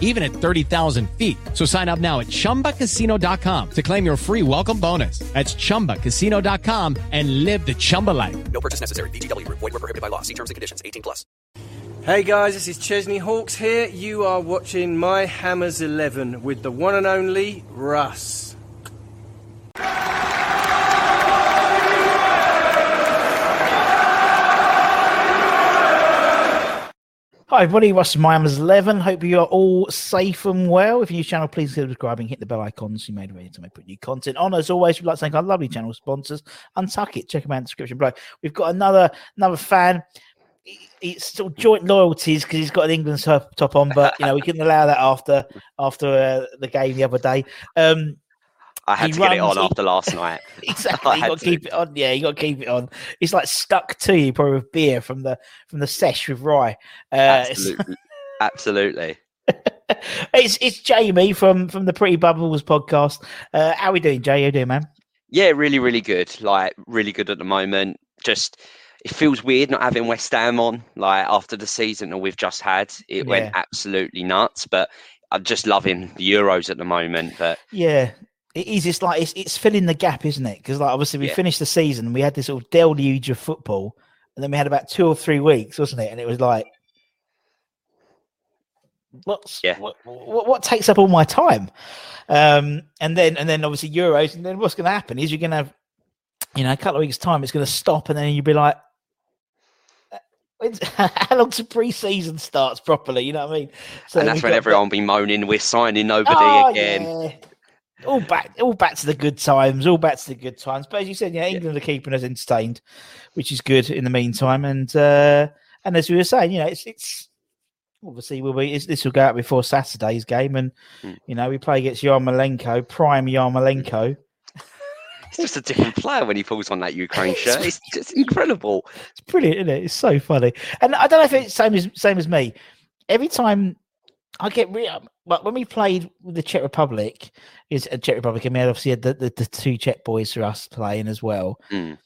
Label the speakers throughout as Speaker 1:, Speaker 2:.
Speaker 1: even at 30,000 feet. So sign up now at chumbacasino.com to claim your free welcome bonus. That's chumbacasino.com and live the Chumba life.
Speaker 2: No purchase necessary. VGW Group. Void were prohibited by law. See terms and conditions. 18 plus.
Speaker 3: Hey guys, this is Chesney Hawkes here. You are watching My Hammers 11 with the one and only Russ.
Speaker 4: Hi everybody, Russ Mimes 11. Hope you are all safe and well. If you're new channel, please consider subscribing, hit the bell icon so You made ready to put new content on. As always, we'd like to thank our lovely channel sponsors, Untuck It. Check them out in the description below. We've got another another fan. It's of joint loyalties because he's got an England top on, but you know we couldn't allow that after after uh, the game the other day. Um,
Speaker 5: I had
Speaker 4: He
Speaker 5: to get it on
Speaker 4: he-
Speaker 5: after last night.
Speaker 4: exactly, you got to keep it on. Yeah, you got to keep it on. It's like stuck to you, probably with beer from the from the sesh with rye. Uh,
Speaker 5: Absolutely. Absolutely.
Speaker 4: it's it's Jamie from from the Pretty Bubbles podcast. Uh, how we doing, Jay? How you doing, man?
Speaker 5: Yeah, really, really good. Like, really good at the moment. Just, it feels weird not having West Ham on. Like, after the season that we've just had, it went absolutely nuts. But I'm just loving the Euros at the moment. But
Speaker 4: Yeah, it is. It's like it's it's filling the gap, isn't it? Because like obviously we
Speaker 5: Yeah.
Speaker 4: finished the season, we had this sort of deluge of football, and then we had about two or three weeks, wasn't it? And it was like, what's
Speaker 5: Yeah.
Speaker 4: what, what what takes up all my time? Um, and then and then obviously Euros, and then what's going to happen is you're going to have, you know, a couple of weeks time, it's going to stop, and then you'll be like. "Uh, when's- How long to pre-season starts properly? You know what I mean? So
Speaker 5: and that's when everyone will be moaning, we're signing nobody
Speaker 4: Oh,
Speaker 5: again.
Speaker 4: yeah. All back, all back to the good times. All back to the good times. But as you said, yeah, England are keeping us entertained, which is good in the meantime. And uh, and as we were saying, you know, it's it's obviously we'll be it's, this will go out before Saturday's game, and
Speaker 5: Mm.
Speaker 4: you know we play against Yarmolenko, prime Yarmolenko.
Speaker 5: It's just a different player when he pulls on that Ukraine shirt. It's just incredible.
Speaker 4: It's brilliant, isn't it? It's so funny. And I don't know if it's same as same as me. Every time I get re- well, when we played with the Czech Republic, is a Czech Republic, and we had obviously had the, the, the two Czech boys for us playing as well.
Speaker 5: Mm.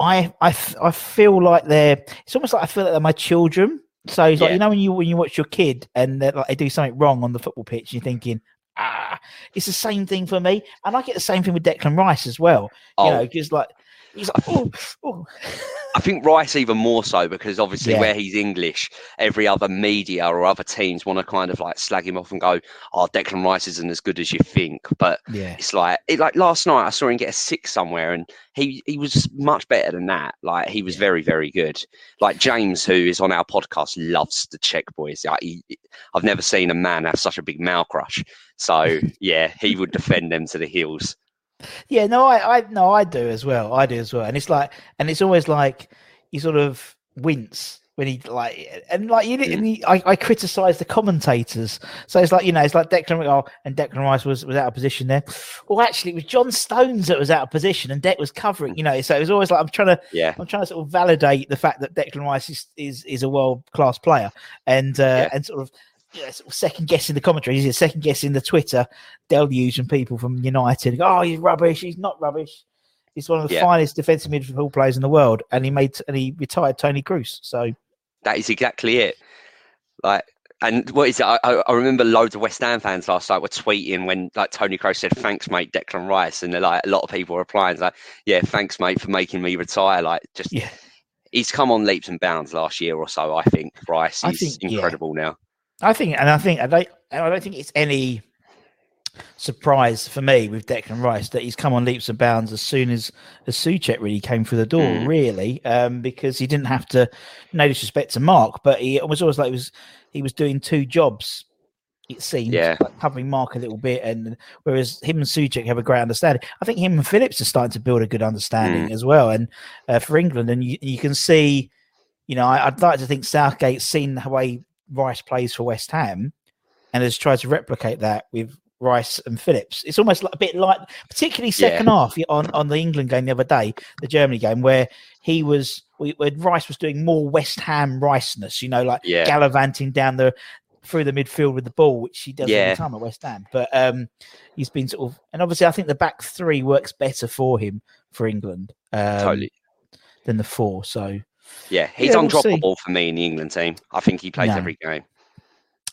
Speaker 4: I, I I feel like they're it's almost like I feel like they're my children. So it's like you know when you when you watch your kid and they're like they do something wrong on the football pitch, you're thinking, ah, it's the same thing for me. And I get the same thing with Declan Rice as well. You
Speaker 5: Oh.
Speaker 4: know, because like he's like, oh, oh.
Speaker 5: I think Rice even more so because obviously
Speaker 4: Yeah.
Speaker 5: where he's English, every other media or other teams want to kind of like slag him off and go, "Oh, Declan Rice isn't as good as you think." But
Speaker 4: yeah.
Speaker 5: it's like, it, like last night I saw him get a six somewhere, and he he was much better than that. Like he was very very good. Like James, who is on our podcast, loves the Czech boys. Like he, I've never seen a man have such a big mouth crush. So yeah, he would defend them to the heels.
Speaker 4: Yeah, no, I, I, no, I do as well. I do as well, and it's like, and it's always like you sort of wince when he like, and like you, and he, I, I criticize the commentators. So it's like you know, it's like Declan, oh, and Declan Rice was was out of position there. Well, actually, it was John Stones that was out of position, and Deck was covering. You know, so it was always like I'm trying to,
Speaker 5: Yeah.
Speaker 4: I'm trying to sort of validate the fact that Declan Rice is is, is a world class player, and uh, and sort of. You know, sort second guessing the commentary, he's second guessing the Twitter deluge and people from United. Oh, he's rubbish. He's not rubbish. He's one of the
Speaker 5: Yeah.
Speaker 4: finest defensive midfield players in the world, and he made and he retired Toni Kroos. So
Speaker 5: That is exactly it. Like, and what is it? I, I remember loads of West Ham fans last night were tweeting when like Toni Kroos said, "Thanks, mate, Declan Rice," and they're like a lot of people were replying like, "Yeah, thanks, mate, for making me retire." Like, just
Speaker 4: Yeah.
Speaker 5: he's come on leaps and bounds last year or so. I think Rice is
Speaker 4: think, yeah.
Speaker 5: incredible now.
Speaker 4: I think, and I think, I don't, and I don't think it's any surprise for me with Declan Rice that he's come on leaps and bounds as soon as as Soucek really came through the door,
Speaker 5: Mm.
Speaker 4: really, um, because he didn't have to. No disrespect to Mark, but he was always like he was he was doing two jobs. It seems,
Speaker 5: Yeah.
Speaker 4: like covering Mark a little bit, and whereas him and Soucek have a great understanding, I think him and Phillips are starting to build a good understanding as well. And uh, for England, and you, you can see, you know, I, I'd like to think Southgate's seen the way Rice plays for West Ham, and has tried to replicate that with Rice and Phillips. It's almost like a bit like, particularly second half on, on the England game the other day, the Germany game, where he was, we- where Rice was doing more West Ham Riceness, you know, like
Speaker 5: Yeah.
Speaker 4: gallivanting down the through the midfield with the ball, which he does all the time at West Ham. But um, he's been sort of, and obviously, I think the back three works better for him for England um,
Speaker 5: Totally.
Speaker 4: than the four. So
Speaker 5: Yeah, he's
Speaker 4: Yeah, we'll
Speaker 5: undroppable for me in the England team. I think he plays
Speaker 4: No.
Speaker 5: every game.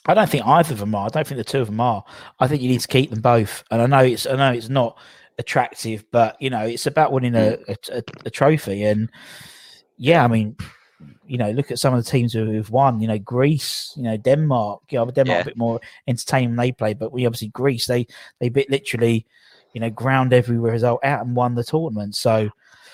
Speaker 4: I don't think either of them are. I don't think the two of them are. I think you need to keep them both. And I know it's I know it's not attractive, but you know it's about winning a, hmm. a, a, a trophy. And yeah, I mean, you know, look at some of the teams who- who've won. You know, Greece. You know, Denmark. You know, Denmark
Speaker 5: Yeah.
Speaker 4: a bit more entertaining than they play, but we obviously Greece. They they bit literally, you know, ground every result out and won the tournament. So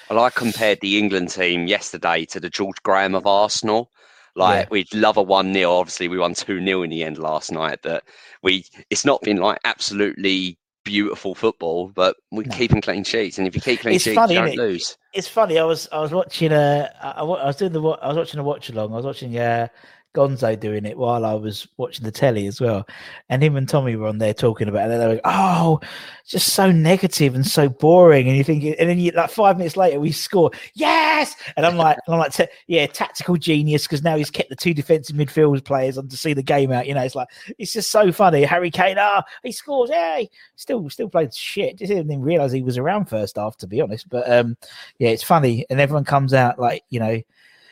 Speaker 5: Well, I compared the England team yesterday to the George Graham of Arsenal. Like
Speaker 4: Yeah.
Speaker 5: we'd love a one 0 Obviously, we won two 0 in the end last night. But we, it's not been like absolutely beautiful football. But we're
Speaker 4: No.
Speaker 5: keeping clean sheets, and if you keep clean
Speaker 4: It's
Speaker 5: sheets,
Speaker 4: funny,
Speaker 5: you don't
Speaker 4: innit?
Speaker 5: lose.
Speaker 4: it's funny. I was I was watching uh I, I was doing the I was watching a watch along. I was watching uh Gonzo doing it while I was watching the telly as well, and him and Tommy were on there talking about it. And they were like, "Oh, just so negative and so boring." And you think, and then you like five minutes later we score, yes, and I'm like, and I'm like, "Ta- yeah, tactical genius because now he's kept the two defensive midfield players on to see the game out. You know, it's like it's just so funny. Harry Kane, ah, he scores, yeah, still still played shit. Just didn't even realize he was around first half, to be honest. But um, yeah, it's funny, and everyone comes out like you know,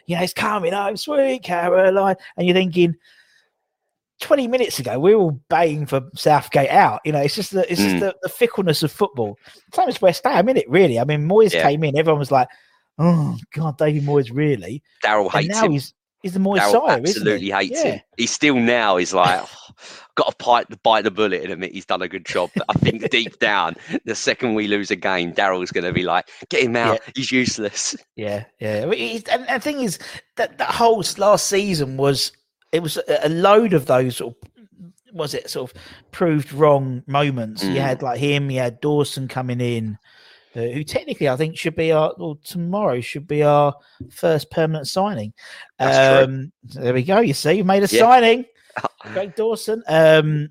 Speaker 4: yeah, it's coming home, sweet Caroline, and you're thinking. 20 minutes ago, we were all baying for Southgate out. You know, it's just the it's just
Speaker 5: Mm.
Speaker 4: the, the fickleness of football. Same as West Ham, is it? Really? I mean, Moyes
Speaker 5: Yeah.
Speaker 4: came in, everyone was like, "Oh God, David Moyes, really?"
Speaker 5: Daryl hates
Speaker 4: now
Speaker 5: him.
Speaker 4: he's he's the Moyes
Speaker 5: Daryl
Speaker 4: sire, isn't
Speaker 5: absolutely
Speaker 4: he?
Speaker 5: hates
Speaker 4: Yeah.
Speaker 5: him. He still now is like, "Oh, got to bite, bite the bullet and admit he's done a good job. But I think deep down, the second we lose a game, Daryl's going to be like, get him out. He's useless.
Speaker 4: Yeah, yeah. I mean, he's- And the thing is that that whole last season was it was a load of those sort of was it sort of proved wrong moments. You
Speaker 5: Mm.
Speaker 4: had like him, you had Dawson coming in, who technically I think should be our well, tomorrow should be our first permanent signing. Um, there we go. You see, you've made a
Speaker 5: Yeah.
Speaker 4: signing. Craig Dawson. Um,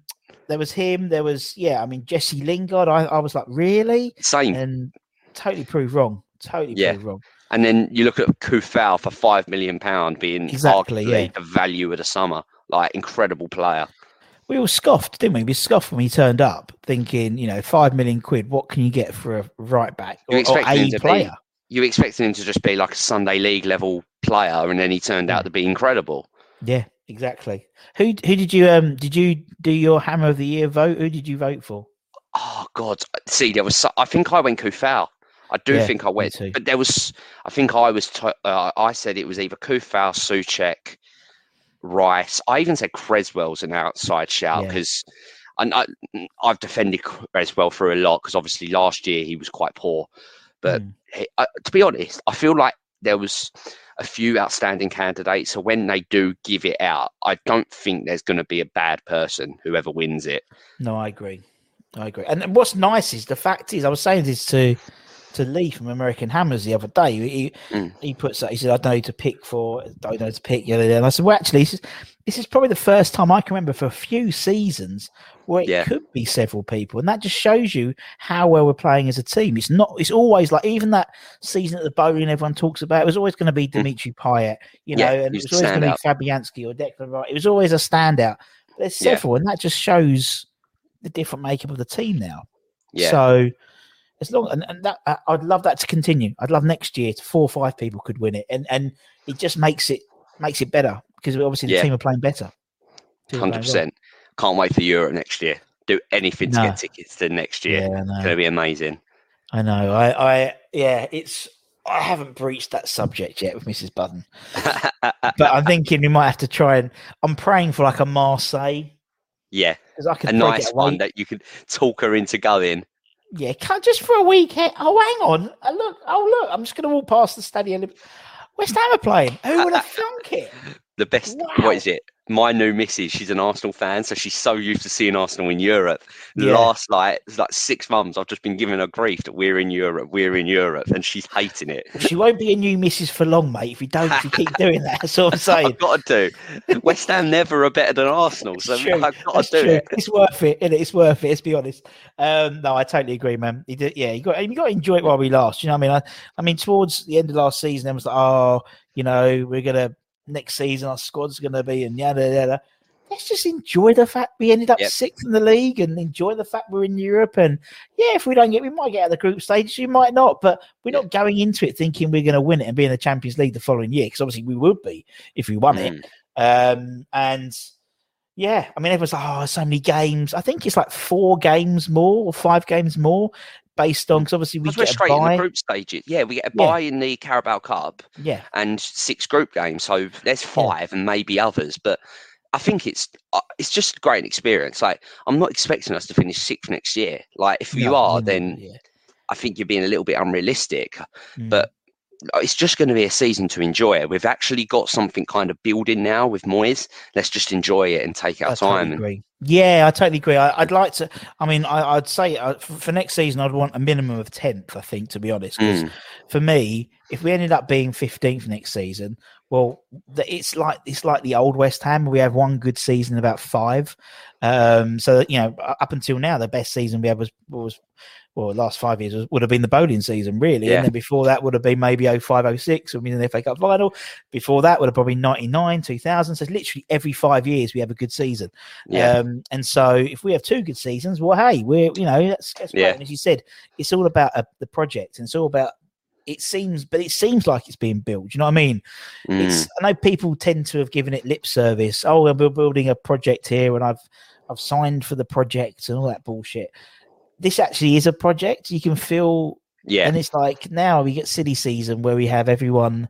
Speaker 4: there was him. There was yeah. I mean Jesse Lingard. I, I was like really,
Speaker 5: Same.
Speaker 4: and totally proved wrong. Totally
Speaker 5: Yeah.
Speaker 4: proved wrong.
Speaker 5: And then you look at Coufal for five million pound being
Speaker 4: Exactly,
Speaker 5: arguably
Speaker 4: yeah.
Speaker 5: the value of the summer. Like incredible player.
Speaker 4: We all scoffed, didn't we? We scoffed when he turned up, thinking, you know, five million quid. What can you get for a right back or, or a player?
Speaker 5: be you expected him to just be like a Sunday league level player, and then he turned out to be incredible.
Speaker 4: Yeah, exactly. Who who did you um did you do your hammer of the year vote? Who did you vote for?
Speaker 5: Oh God! See, there was. So, I think I went Coufal. I do
Speaker 4: Yeah,
Speaker 5: think I went, but there was. I think I was. T- uh, I said it was either Coufal, Soucek, Rice. I even said Cresswell's an outside shout
Speaker 4: Yeah.
Speaker 5: because, and I, I've defended Creswell for a lot because obviously last year he was quite poor. But
Speaker 4: Mm.
Speaker 5: he, to be honest, I feel like there was a few outstanding candidates. So when they do give it out, I don't think there's going to be a bad person whoever wins it.
Speaker 4: No, I agree. I agree. And what's nice is the fact is I was saying this to to Lee from American Hammers the other day. He
Speaker 5: Mm.
Speaker 4: he puts that he said, I don't know who to pick for, I don't know who to pick. Yeah, and I said, Well actually this is this is probably the first time I can remember for a few seasons where it
Speaker 5: Yeah.
Speaker 4: could be several people. And that just shows you how well we're playing as a team. It's not it's always like even that season at the Boleyn everyone talks about, it was always going to be Dimitri Payet, you know,
Speaker 5: Mm. Yeah,
Speaker 4: and it
Speaker 5: was
Speaker 4: always going to be Fabianski or Declan Rice. It was always a standout. There's
Speaker 5: Yeah.
Speaker 4: several, and that just shows the different makeup of the team now.
Speaker 5: Yeah.
Speaker 4: So as long and, and that I- I'd love that to continue. I'd love next year to four or five people could win it, and and it just makes it makes it better. because obviously the
Speaker 5: Yeah.
Speaker 4: team are playing better.
Speaker 5: Hundred percent. Can't wait for Europe next year. Do anything to get tickets to next year.
Speaker 4: Yeah,
Speaker 5: It's gonna be amazing.
Speaker 4: I know. I, I, yeah, it's. I haven't breached that subject yet with Mrs. Button, but I'm thinking we might have to try and. I'm praying for like a Marseille
Speaker 5: yeah,
Speaker 4: because I could
Speaker 5: a nice one that you could talk her into going.
Speaker 4: Yeah, can't just for a weekend. Oh, hang on. Uh, look, oh look, I'm just going to walk past the stadium. West Ham are playing. Who would have thunk it?
Speaker 5: The best.
Speaker 4: Wow.
Speaker 5: What is it? My new missus. She's an Arsenal fan, so she's so used to seeing Arsenal in Europe.
Speaker 4: Yeah.
Speaker 5: Last like it's like six months, I've just been giving her grief that we're in Europe, we're in Europe, and she's hating it.
Speaker 4: She won't be a new missus for long, mate. If you don't, if you keep doing that, that's what I'm saying.
Speaker 5: I've got to do. West Ham never are better than Arsenal, so
Speaker 4: It's true.
Speaker 5: I've got
Speaker 4: That's
Speaker 5: to do
Speaker 4: true.
Speaker 5: it.
Speaker 4: It's worth it, is It's worth it. Let's be honest. Um, no, I totally agree, man. You did, yeah, you got you got to enjoy it while we last. You know, what I mean, I, I mean, towards the end of last season, i was like, oh, you know, we're gonna next season our squad's gonna be and yada yada. Let's just enjoy the fact we ended up
Speaker 5: Yep.
Speaker 4: sixth in the league and enjoy the fact we're in Europe. And yeah, if we don't get, we might get out of the group stage, we might not, but we're not going into it thinking we're going to win it and be in the Champions League the following year because obviously we would be if we won it.
Speaker 5: Mm.
Speaker 4: Um, and yeah, I mean, everyone's like, oh, so many games. I think it's like four games more or five games more based on because obviously we get a
Speaker 5: straight in the group stages. Yeah, we get a
Speaker 4: Yeah.
Speaker 5: buy in the Carabao Cup
Speaker 4: Yeah,
Speaker 5: and six group games. So there's five and maybe others. But I think it's uh, it's just a great experience. Like I'm not expecting us to finish sixth next year. Like if you are,
Speaker 4: no, no,
Speaker 5: then
Speaker 4: yeah.
Speaker 5: I think you're being a little bit unrealistic.
Speaker 4: Mm.
Speaker 5: But it's just going to be a season to enjoy. We've actually got something kind of building now with Moyes. Let's just enjoy it and take our
Speaker 4: I
Speaker 5: time.
Speaker 4: totally. Yeah, I totally agree. I, I'd like to. I mean, I, I'd say uh, for, for next season, I'd want a minimum of tenth. I think, to be honest, 'cause
Speaker 5: Mm.
Speaker 4: for me, if we ended up being fifteenth next season, well, the, it's like it's like the old West Ham. We have one good season, about five. Um, so you know, up until now, the best season we had was was well, the last five years was, would have been the Boleyn season, really.
Speaker 5: Yeah.
Speaker 4: And then before that would have been maybe 05, 06, when we in the FA Cup final. Before that would have probably 99, 2000. So literally every five years we have a good season.
Speaker 5: Yeah.
Speaker 4: Um, and so if we have two good seasons, well, hey, we're, you know, that's, that's great.
Speaker 5: Yeah.
Speaker 4: And as you said, it's all about uh, the project and it's all about, it seems, but it seems like it's being built. You know what I mean? It's,
Speaker 5: Mm.
Speaker 4: I know people tend to have given it lip service. Oh, we're building a project here and I've, I've signed for the project and all that bullshit. This actually is a project. You can feel
Speaker 5: yeah.
Speaker 4: and it's like now we get silly season where we have everyone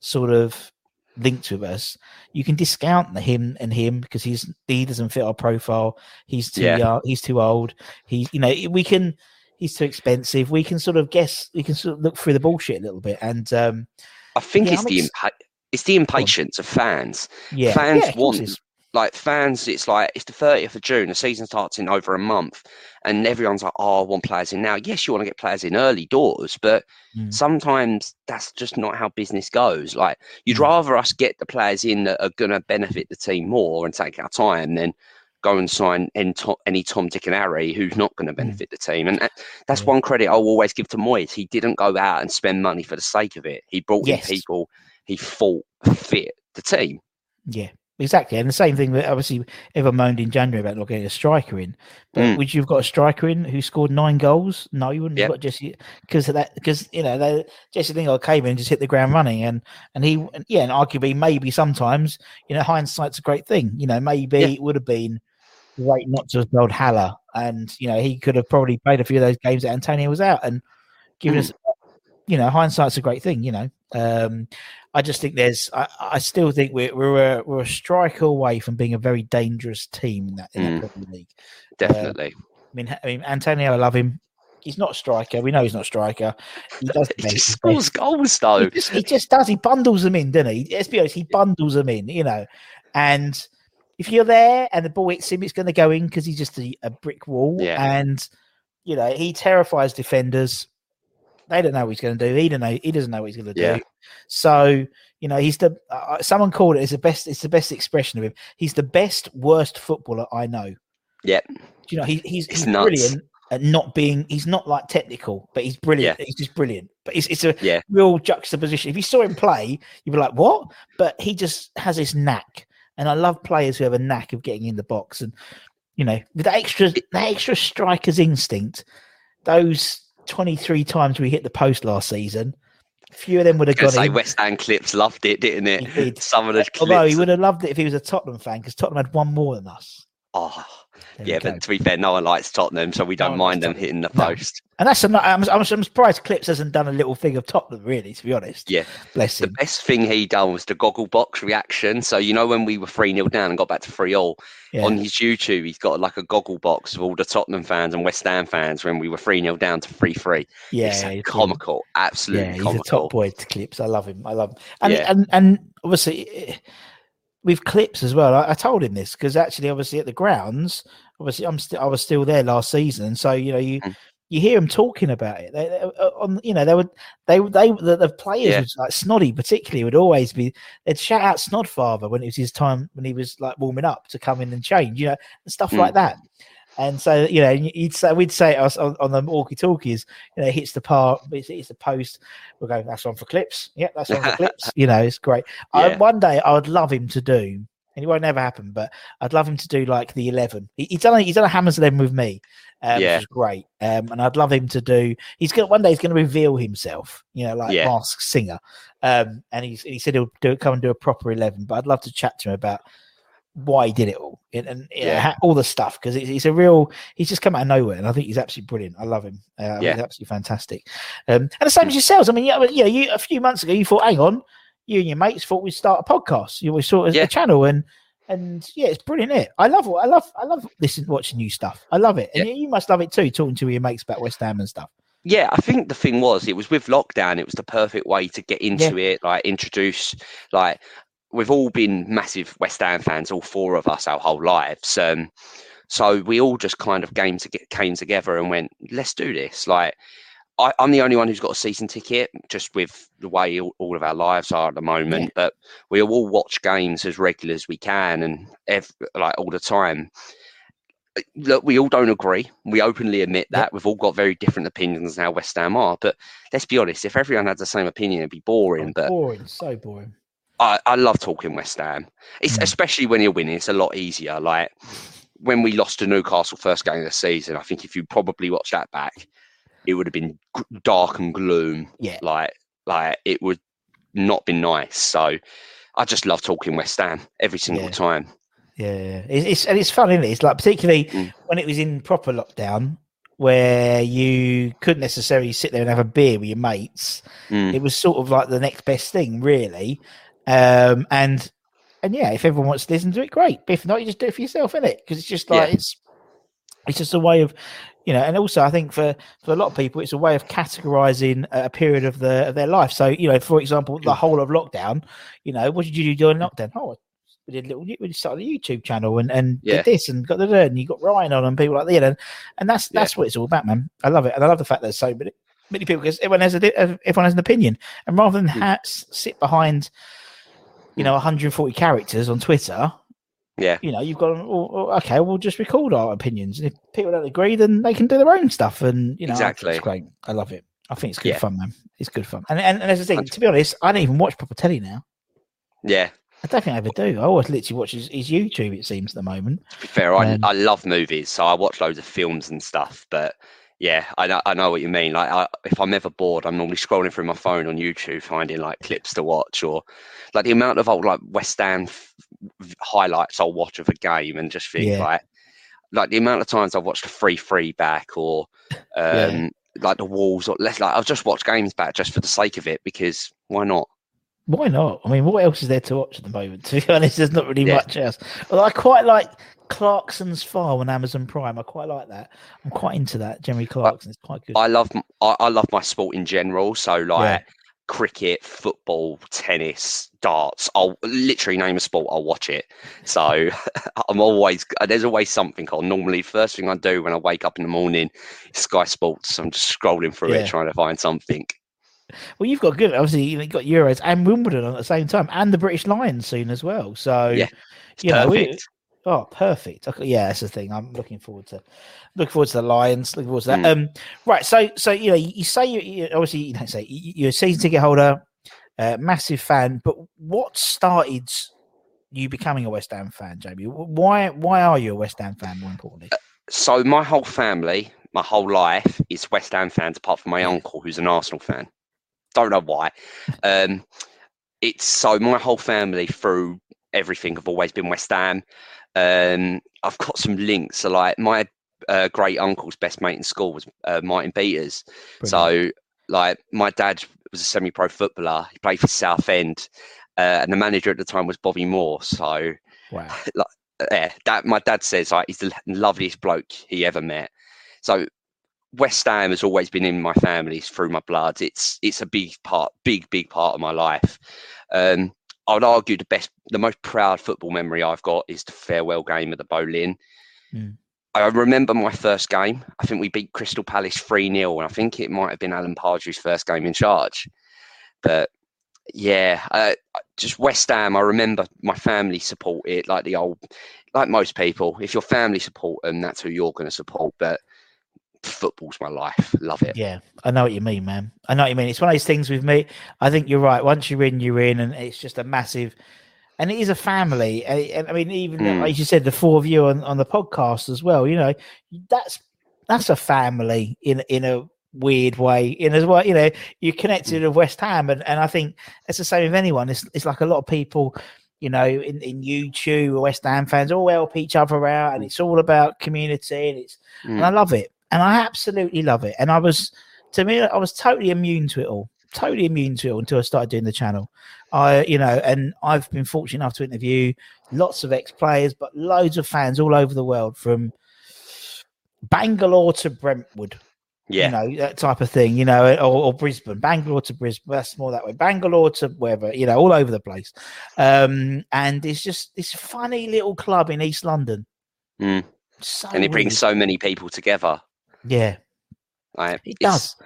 Speaker 4: sort of linked with us. You can discount the him and him because he's he doesn't fit our profile. He's too
Speaker 5: Yeah.
Speaker 4: young. He's too old. He, you know, we can. He's too expensive. We can sort of guess. We can sort of look through the bullshit a little bit. And um,
Speaker 5: I think
Speaker 4: Yeah,
Speaker 5: it's
Speaker 4: I'm
Speaker 5: the
Speaker 4: ex-
Speaker 5: impa- it's the impatience of fans.
Speaker 4: yeah,
Speaker 5: Fans
Speaker 4: yeah,
Speaker 5: want- Like fans, it's like it's the 30th of June. The season starts in over a month, and everyone's like, "Oh, I want players in now." Yes, you want to get players in early doors, but
Speaker 4: Mm.
Speaker 5: sometimes that's just not how business goes. Like you'd
Speaker 4: Mm.
Speaker 5: rather us get the players in that are going to benefit the team more and take our time than go and sign any Tom, Dick, and Harry who's not going to benefit the team. And that, that's
Speaker 4: Mm.
Speaker 5: One credit I'll always give to Moyes. He didn't go out and spend money for the sake of it. He brought
Speaker 4: Yes.
Speaker 5: in people he thought fit the team.
Speaker 4: Yeah, exactly. And the same thing that obviously everyone moaned in January about not getting a striker in. But
Speaker 5: Mm.
Speaker 4: would you have got a striker in who scored nine goals? No, you wouldn't
Speaker 5: Yep.
Speaker 4: have got Jesse because of that. Because you know, they, Jesse Lingard came in and just hit the ground running, and and he, and yeah, and arguably maybe sometimes you know hindsight's a great thing. You know, maybe
Speaker 5: Yeah.
Speaker 4: it would have been great not to have sold Haller, and you know he could have probably played a few of those games that Antonio was out and given
Speaker 5: Mm.
Speaker 4: us. You know, hindsight's a great thing. You know, um, I just think there's. I, I still think we're we're a, we're a striker away from being a very dangerous team in that in
Speaker 5: Mm.
Speaker 4: that Premier League.
Speaker 5: Definitely.
Speaker 4: I mean, I mean, Antonio, I love him. He's not a striker. We know he's not a striker. He does.
Speaker 5: he just scores goals though.
Speaker 4: He just, he just does. He bundles them in, doesn't he? Let's be honest. He bundles them in. You know, and if you're there and the ball hits him, it's going to go in because he's just a, a brick wall.
Speaker 5: Yeah.
Speaker 4: And you know, he terrifies defenders. They don't know what he's going to do. He don't know. He doesn't know what he's going to
Speaker 5: Yeah.
Speaker 4: do. So you know, he's the. Uh, someone called it. It's the best. It's the best expression of him. He's the best worst footballer I know.
Speaker 5: Yep.
Speaker 4: Do you know, he, he's, he's brilliant at not being, he's not like technical, but he's brilliant. He's just brilliant. But it's, it's a
Speaker 5: Yeah.
Speaker 4: real juxtaposition. If you saw him play, you'd be like, what? But he just has this knack. And I love players who have a knack of getting in the box. And, you know, with that extra, that extra striker's instinct, those 23 times we hit the post last season, A few of them would have
Speaker 5: I was
Speaker 4: gone
Speaker 5: gonna say
Speaker 4: in.
Speaker 5: West Ham clips loved it, didn't it?
Speaker 4: Did.
Speaker 5: Some of the clips.
Speaker 4: Although he would have loved it if he was a Tottenham fan because Tottenham had one more than us.
Speaker 5: Oh,
Speaker 4: There
Speaker 5: yeah, but to be fair, no one likes Tottenham, so we don't
Speaker 4: one
Speaker 5: mind them hitting the
Speaker 4: No.
Speaker 5: post.
Speaker 4: And that's a, I'm, I'm, I'm surprised Clips hasn't done a little thing of Tottenham, really, to be honest.
Speaker 5: Yeah.
Speaker 4: Bless him.
Speaker 5: The best thing he done was the goggle box reaction. So you know when we were three 0 down and got back to three all
Speaker 4: Yeah.
Speaker 5: on his YouTube, he's got like a goggle box of all the Tottenham fans and West Ham fans when we were three 0 down to three three.
Speaker 4: yeah,
Speaker 5: it's comical, absolutely
Speaker 4: Yeah, he's
Speaker 5: comical.
Speaker 4: a top boy to Clips. I love him. I love him. And
Speaker 5: Yeah.
Speaker 4: and and obviously eh, with Clips as well. I, I told him this because actually, obviously, at the grounds, obviously, I'm still I was still there last season, so you know you.
Speaker 5: Mm.
Speaker 4: You hear them talking about it. They, they, uh, on, you know, they would, they, they, the, the players,
Speaker 5: Yeah.
Speaker 4: like Snoddy particularly, would always be. They'd shout out Snodfather when it was his time when he was like warming up to come in and change, you know, and stuff
Speaker 5: Mm.
Speaker 4: like that. And so, you know, you'd say we'd say us on, on the walkie talkies, you know, hits the part, it's, it's the post. We're going, that's on for clips. Yeah, that's on for clips. You know, it's great. I, one day I would love him to do, and it won't ever happen, but I'd love him to do like the 11. He, he's done a, he's done a Hammers 11 with me, um,
Speaker 5: Yeah.
Speaker 4: which is great. Um, and I'd love him to do, he's going to, one day he's going to reveal himself, you know, like
Speaker 5: Yeah.
Speaker 4: Mask Singer. Um, and he's, he said he'll do come and do a proper 11, but I'd love to chat to him about why he did it all and, and
Speaker 5: Yeah.
Speaker 4: all the stuff because it's, it's a real he's just come out of nowhere and I think he's absolutely brilliant. I love him. Uh,
Speaker 5: Yeah.
Speaker 4: he's absolutely fantastic. Um, and the same as yourselves. I mean, yeah, you know, you a few months ago you thought, hang on, you and your mates thought we'd start a podcast. You we sort of
Speaker 5: Yeah.
Speaker 4: a channel and and yeah, it's brilliant. It. I love I love I love listening watching new stuff. I love it, and you, you must love it too. Talking to your mates about West Ham and stuff.
Speaker 5: Yeah, I think the thing was it was with lockdown, it was the perfect way to get into it, like introduce like we've all been massive West Ham fans, all four of us our whole lives. Um so we all just kind of came to get came together and went, let's do this. Like I, I'm the only one who's got a season ticket, just with the way all, all of our lives are at the moment. But we all watch games as regular as we can, and ev- like all the time. Look, we all don't agree. We openly admit that. We've all got very different opinions on how West Ham are. But let's be honest, if everyone had the same opinion, it'd be boring. But
Speaker 4: Boring, so boring.
Speaker 5: I, I love talking West Ham. It's
Speaker 4: Mm.
Speaker 5: especially when you're winning. It's a lot easier. Like when we lost to Newcastle first game of the season, I think if you probably watched that back, it would have been dark and gloom.
Speaker 4: Yeah.
Speaker 5: Like like it would not been nice. So I just love talking West Ham every single
Speaker 4: Yeah.
Speaker 5: time.
Speaker 4: Yeah, it's, it's and it's fun, isn't it? It's like particularly
Speaker 5: Mm.
Speaker 4: when it was in proper lockdown, where you couldn't necessarily sit there and have a beer with your mates.
Speaker 5: Mm.
Speaker 4: It was sort of like the next best thing, really. Um, and and yeah, if everyone wants to listen to it, great. But if not, you just do it for yourself, innit? Because it's just like
Speaker 5: Yeah.
Speaker 4: it's it's just a way of you know and also i think for for a lot of people it's a way of categorizing a period of the of their life so you know for example the whole of lockdown you know what did you do during lockdown oh we did a little we started a youtube channel and and
Speaker 5: Yeah.
Speaker 4: did this and got the and you got ryan on and people like that you know, and that's
Speaker 5: Yeah.
Speaker 4: that's what it's all about man i love it and i love the fact that there's so many many people because everyone has a everyone has an opinion and rather than
Speaker 5: Mm.
Speaker 4: ha- sit behind you know 140 characters on twitter
Speaker 5: Yeah.
Speaker 4: you know, you've got oh, oh, okay, we'll just record our opinions. And if people don't agree, then they can do their own stuff. And you know,
Speaker 5: Exactly.
Speaker 4: it's great. I love it. I think it's good
Speaker 5: Yeah.
Speaker 4: fun, man. It's good fun. And, and and as I say, to be honest, I don't even watch proper telly now.
Speaker 5: Yeah.
Speaker 4: I don't think I ever do. I always literally watch his, his YouTube. It seems at the moment.
Speaker 5: To be fair, I,
Speaker 4: Um,
Speaker 5: I love movies, so I watch loads of films and stuff. But yeah, I know, I know what you mean. Like, I, if I'm ever bored, I'm normally scrolling through my phone on YouTube, finding like clips to watch, or like the amount of old like West Ham f- highlights I'll watch of a game, and just think
Speaker 4: Yeah.
Speaker 5: like, like the amount of times I've watched a free free back, or um, like the walls or less like I've just watched games back just for the sake of it because why not?
Speaker 4: Why not? I mean, what else is there to watch at the moment? To be honest, there's not really
Speaker 5: Yeah.
Speaker 4: much else. Although I quite like Clarkson's Farm on Amazon Prime. I quite like that. I'm quite into that. Jeremy Clarkson. It's quite good.
Speaker 5: I love I, I love my sport in general. So like cricket, football, tennis, darts. I'll literally name a sport. I'll watch it. So I'm always uh, there's always something on. Normally, first thing I do when I wake up in the morning, is Sky Sports. I'm just scrolling through
Speaker 4: Yeah.
Speaker 5: it trying to find something.
Speaker 4: Well, you've got good. Obviously, you've got Euros and Wimbledon at the same time, and the British Lions soon as well. So,
Speaker 5: Yeah, It's
Speaker 4: you know, we-
Speaker 5: perfect.
Speaker 4: oh, perfect. Okay, Yeah, that's the thing. I'm looking forward to looking forward to the Lions. Looking forward to that.
Speaker 5: Mm.
Speaker 4: Um, right. So, so you know, you, say you, you obviously you don't say you- you're a season ticket holder, uh, massive fan. But what started you becoming a West Ham fan, Jamie? Why why are you a West Ham fan? More importantly,
Speaker 5: So my whole family, my whole life is West Ham fans, apart from my uncle who's an Arsenal fan. Don't know why. Um, it's so my whole family through everything have always been West Ham. Um, I've got some links. So like my uh, great uncle's best mate in school was uh, Martin Peters. So like my dad was a semi-pro footballer. He played for Southend, uh, and the manager at the time was Bobby Moore. So
Speaker 4: Wow.
Speaker 5: like, yeah, that my dad says like he's the loveliest bloke he ever met. So West Ham has always been in my family it's through my blood. It's it's a big part, big big part of my life. Um, I would argue the best, the most proud football memory I've got is the farewell game at the Boleyn.
Speaker 4: Mm.
Speaker 5: I remember my first game. I think we beat Crystal Palace 3 0, and I think it might have been Alan Pardew's first game in charge. But yeah, uh, just West Ham, I remember my family support it like the old, like most people. If your family support them, that's who you're going to support. But football's my life. Love it.
Speaker 4: Yeah, I know what you mean, man. I know what you mean. It's one of those things with me. I think you're right. Once you're in, you're in, and it's just a massive. And it is a family. And, and I mean, even
Speaker 5: Mm.
Speaker 4: like you said, the four of you on, on the podcast as well. You know, that's that's a family in in a weird way. In as well, you know, you're connected with West Ham, and, and I think it's the same with anyone. It's it's like a lot of people. You know, in, in YouTube, or West Ham fans all help each other out, and it's all about community, and it's and I
Speaker 5: Mm.
Speaker 4: love it, and I absolutely love it. And I was, to me, I was totally immune to it all, totally immune to it all until I started doing the channel. I, you know, and I've been fortunate enough to interview lots of ex-players, but loads of fans all over the world, from Bangalore to Brentwood,
Speaker 5: Yeah.
Speaker 4: you know, that type of thing, you know, or, or Brisbane, Bangalore to Brisbane, that's more that way, Bangalore to wherever, you know, all over the place. Um, and it's just this funny little club in East London.
Speaker 5: Mm.
Speaker 4: So
Speaker 5: and it brings
Speaker 4: weird.
Speaker 5: so many people together.
Speaker 4: Yeah,
Speaker 5: Like,
Speaker 4: it does.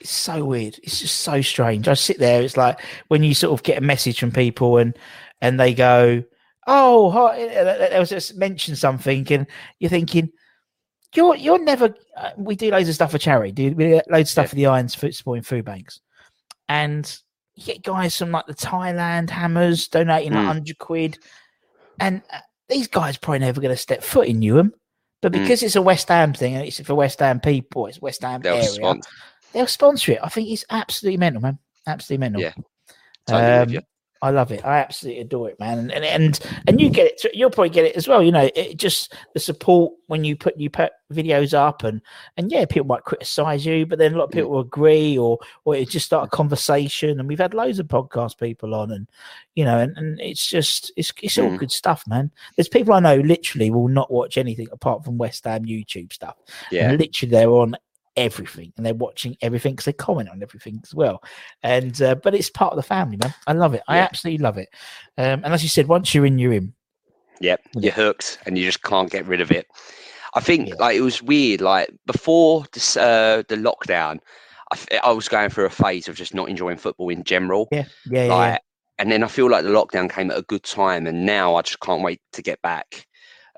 Speaker 4: It's so weird. It's just so strange. I sit there. It's like when you sort of get a message from people and and they go, "Oh, hi," there was just mention something, and you're thinking, "You're you're never." Uh, we do loads of stuff for charity. Do we do loads of stuff for the Irons Food Supporting Food Banks, and you get guys from like the Thailand Hammers donating like
Speaker 5: Mm.
Speaker 4: hundred quid, and uh, these guys probably never going to step foot in Newham. But
Speaker 5: Mm.
Speaker 4: because it's a West Ham thing and it's for West Ham people, it's West Ham
Speaker 5: They'll
Speaker 4: area
Speaker 5: sponsor.
Speaker 4: they'll sponsor it. I think it's absolutely mental, man. Absolutely mental.
Speaker 5: Yeah, totally
Speaker 4: Um. I love it. I absolutely adore it, man. And and and, and you get it. too- You'll probably get it as well. You know, it just the support when you put you put videos up, and and yeah, people might criticize you, but then a lot
Speaker 5: Mm.
Speaker 4: of people will agree, or or it just start a conversation. And we've had loads of podcast people on, and you know, and, and it's just it's it's all
Speaker 5: Mm.
Speaker 4: good stuff, man. There's people I know literally will not watch anything apart from West Ham YouTube stuff.
Speaker 5: Yeah.
Speaker 4: And literally they're on everything and they're watching everything because they comment on everything as well. And uh, but it's part of the family, man. I love it. I absolutely love it. Um, and as you said, once you're in, you're in.
Speaker 5: Yep, you're hooked, and you just can't get rid of it. I think
Speaker 4: Yeah.
Speaker 5: like it was weird. Like before this, uh, the lockdown, I was going through a phase of just not enjoying football in general.
Speaker 4: Yeah, yeah, yeah.
Speaker 5: like,
Speaker 4: yeah.
Speaker 5: and then I feel like the lockdown came at a good time, and now I just can't wait to get back.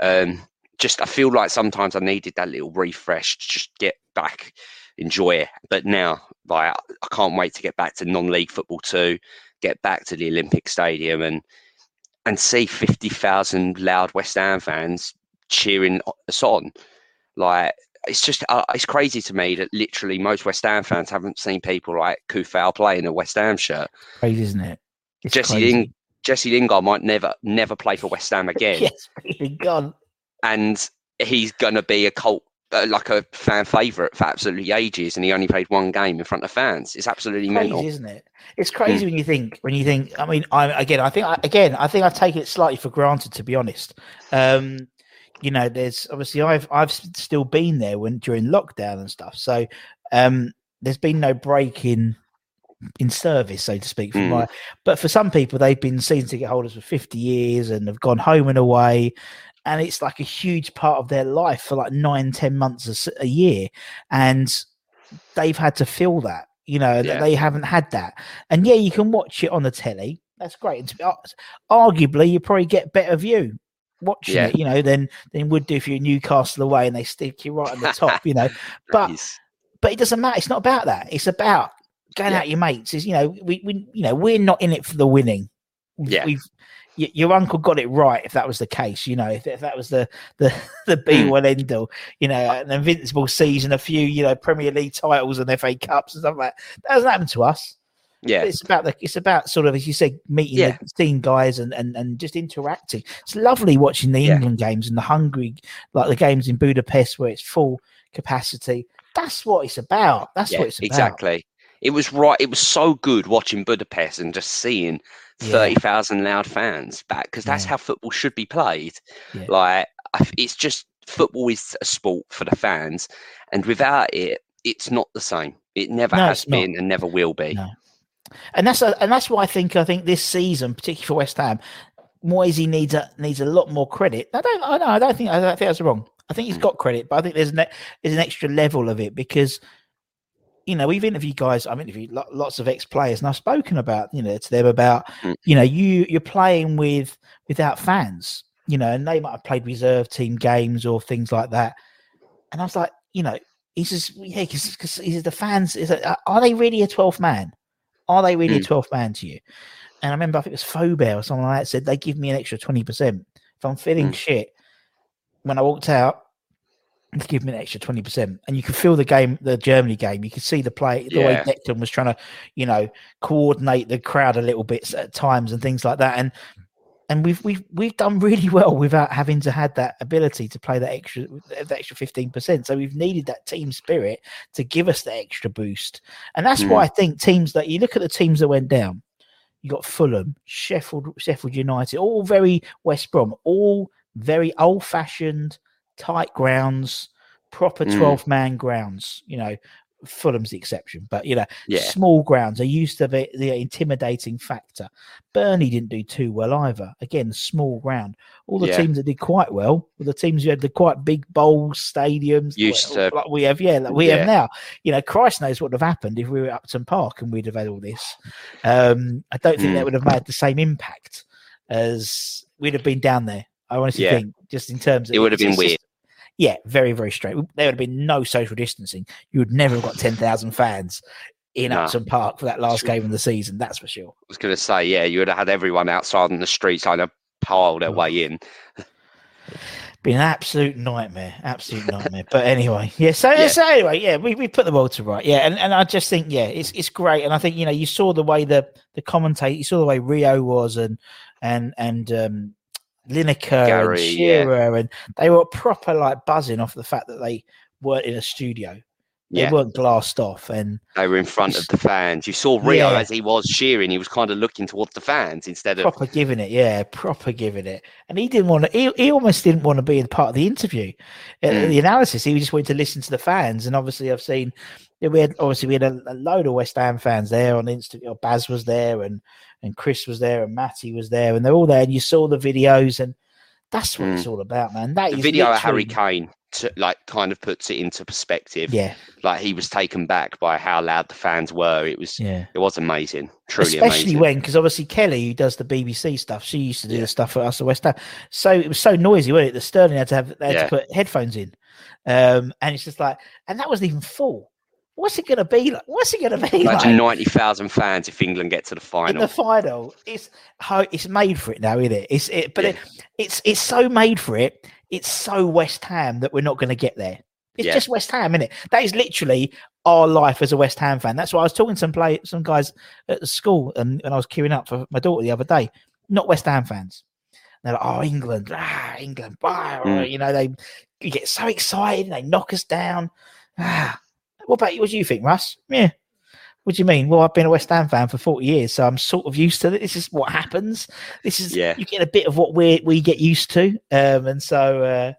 Speaker 5: Um, just I feel like sometimes I needed that little refresh to just get back, enjoy it. But now, like, I can't wait to get back to non-league football too, get back to the Olympic Stadium, and and see fifty thousand loud West Ham fans cheering us on. Like it's just uh, it's crazy to me that literally most West Ham fans haven't seen people like Coufal play in a West Ham shirt.
Speaker 4: Crazy, isn't it? It's
Speaker 5: Jesse. Ling- Jesse Lingard might never never play for West Ham again,
Speaker 4: Yes, really gone.
Speaker 5: And he's gonna be a cult. Uh, like a fan favourite for absolutely ages, and he only played one game in front of fans. It's absolutely
Speaker 4: Crazy,
Speaker 5: mental.
Speaker 4: isn't it? It's crazy when you think when you think. I mean, I again, I think I, again, I think I've taken it slightly for granted, to be honest. Um, you know, there's obviously I've I've still been there when during lockdown and stuff. So um, there's been no break in in service, so to speak. For
Speaker 5: Mm.
Speaker 4: my, but for some people, they've been season ticket holders for 50 years and have gone home and away. And it's like a huge part of their life for like nine, ten months a year. And they've had to feel that, you know, that they haven't had that. And yeah, you can watch it on the telly. That's great. And to be, ar- arguably, you probably get better view watching
Speaker 5: Yeah.
Speaker 4: it, you know, than than would do if you're Newcastle away and they stick you right on the top, you know. But
Speaker 5: He's-
Speaker 4: but it doesn't matter. It's not about that. It's about going
Speaker 5: Yeah.
Speaker 4: out your mates. Is you know, we, we you know we're not in it for the winning.
Speaker 5: Yeah.
Speaker 4: we've y- your uncle got it right if that was the case. You know, if, if that was the the the be one end all. You know, an invincible season, a few you know Premier League titles and FA Cups and stuff like that. That doesn't happen to us.
Speaker 5: Yeah.
Speaker 4: But it's about the it's about sort of as you said meeting
Speaker 5: Yeah.
Speaker 4: the seeing guys and, and and just interacting. It's lovely watching the
Speaker 5: Yeah.
Speaker 4: England games and the hungry like the games in Budapest where it's full capacity. That's what it's about. That's
Speaker 5: yeah,
Speaker 4: what it's about.
Speaker 5: exactly. It was right. It was so good watching Budapest and just seeing
Speaker 4: Yeah.
Speaker 5: thirty thousand loud fans back because that's
Speaker 4: Yeah.
Speaker 5: how football should be played.
Speaker 4: Yeah.
Speaker 5: Like it's just football is a sport for the fans, and without it, it's not the same. It never
Speaker 4: No,
Speaker 5: has
Speaker 4: it's not.
Speaker 5: been and never will be.
Speaker 4: No. And that's a, and that's why I think I think this season, particularly for West Ham, Moisey needs a needs a lot more credit. I don't I, know, I don't think I don't think that's wrong. I think he's mm. got credit, but I think there's an, there's an extra level of it because you know we've interviewed guys. I've interviewed lo- lots of ex players, and I've spoken about you know to them about
Speaker 5: Mm.
Speaker 4: you know you you're playing with without fans, you know, and they might have played reserve team games or things like that. And I was like, you know, he says, yeah, because he says the fans is like, are they really a 12th man? Are they really a
Speaker 5: Mm.
Speaker 4: 12th man to you? And I remember I think it was Fobert or something like that said they give me an extra 20%. If I'm feeling
Speaker 5: Mm.
Speaker 4: shit, when I walked out, they give me an extra 20%. And you could feel the game, the Germany game. You could see the play, the way
Speaker 5: Yeah.
Speaker 4: Declan was trying to, you know, coordinate the crowd a little bit at times and things like that. And and we've we've we've done really well without having to had that ability to play that extra that extra 15%. So we've needed that team spirit to give us the extra boost. And that's why hmm. I think teams that you look at the teams that went down, you got Fulham, Sheffield, Sheffield United, all very West Brom, all very old fashioned, tight grounds, proper
Speaker 5: Mm.
Speaker 4: 12 man grounds, you know. Fulham's the exception, but you know,
Speaker 5: Yeah.
Speaker 4: small grounds are used to the, the intimidating factor. Burnley didn't do too well either. Again, small ground. All the
Speaker 5: Yeah.
Speaker 4: teams that did quite well were the teams who had the quite big bowls, stadiums,
Speaker 5: Used
Speaker 4: well,
Speaker 5: to-
Speaker 4: like we have. Yeah, like we
Speaker 5: Yeah.
Speaker 4: have now. You know, Christ knows what would have happened if we were at Upton Park and we'd have had all this. Um, I don't think
Speaker 5: Mm.
Speaker 4: that would have made the same impact as we'd have been down there. I honestly think, just in terms of
Speaker 5: It would have been weird.
Speaker 4: just- yeah, very, very straight. There would have been no social distancing. You would never have got 10,000 fans in
Speaker 5: No.
Speaker 4: Upton Park for that last game of the season. That's for sure.
Speaker 5: I was going to say, yeah, you would have had everyone outside on the streets trying to pile their way in.
Speaker 4: Been an absolute nightmare, absolute nightmare. but anyway, yeah. So,
Speaker 5: Yeah.
Speaker 4: so anyway, yeah, we, we put the world to right, yeah. And, and I just think, yeah, it's it's great. And I think you know, you saw the way the the commentator, you saw the way Rio was, and and and um, Lineker and
Speaker 5: Gary, yeah.
Speaker 4: Shearer, and they were proper like buzzing off the fact that they weren't in a studio, they
Speaker 5: Yeah.
Speaker 4: weren't glassed off, and
Speaker 5: They were in front of the fans. You saw Rio
Speaker 4: Yeah.
Speaker 5: as he was cheering. He was kind of looking towards the fans instead of
Speaker 4: proper giving it, yeah, proper giving it. And he didn't want to. He, he almost didn't want to be a part of the interview, uh,
Speaker 5: Mm.
Speaker 4: the analysis. He just wanted to listen to the fans. And obviously, I've seen yeah, we had obviously we had a, a load of West Ham fans there on Instagram. Baz was there, and and Chris was there, and Matty was there, and they're all there. And you saw the videos, and that's what it's all about, man. That
Speaker 5: Mm. the video of Harry Kane. To, like kind of puts it into perspective.
Speaker 4: Yeah,
Speaker 5: like he was taken back by how loud the fans were. It was
Speaker 4: yeah.
Speaker 5: it was amazing, truly
Speaker 4: especially
Speaker 5: amazing.
Speaker 4: when because obviously Kelly who does the BBC stuff she used to do
Speaker 5: Yeah.
Speaker 4: the stuff for us at West Ham so it was so noisy wasn't it The Sterling had to have they had
Speaker 5: Yeah.
Speaker 4: to put headphones in um and it's just like and that wasn't even full what's it gonna be like what's it gonna be
Speaker 5: Imagine
Speaker 4: like
Speaker 5: ninety thousand fans if England get to the final.
Speaker 4: in the final it's how it's made for it now isn't it it's it but
Speaker 5: Yeah.
Speaker 4: it, it's it's so made for it it's so West Ham that we're not going to get there it's
Speaker 5: Yeah.
Speaker 4: just West Ham, isn't it? That is literally our life as a West Ham fan. That's why I was talking to some play some guys at the school and when I was queuing up for my daughter the other day, not West Ham fans. They're like, oh, England, ah, England, ah,
Speaker 5: Mm.
Speaker 4: you know, they you get so excited, they knock us down. Ah. What about you? What do you think, Russ? Yeah. What do you mean? Well, I've been a West Ham fan for 40 years, so I'm sort of used to it. This is what happens. This is
Speaker 5: Yeah.
Speaker 4: you get a bit of what we we get used to. Um, and so uh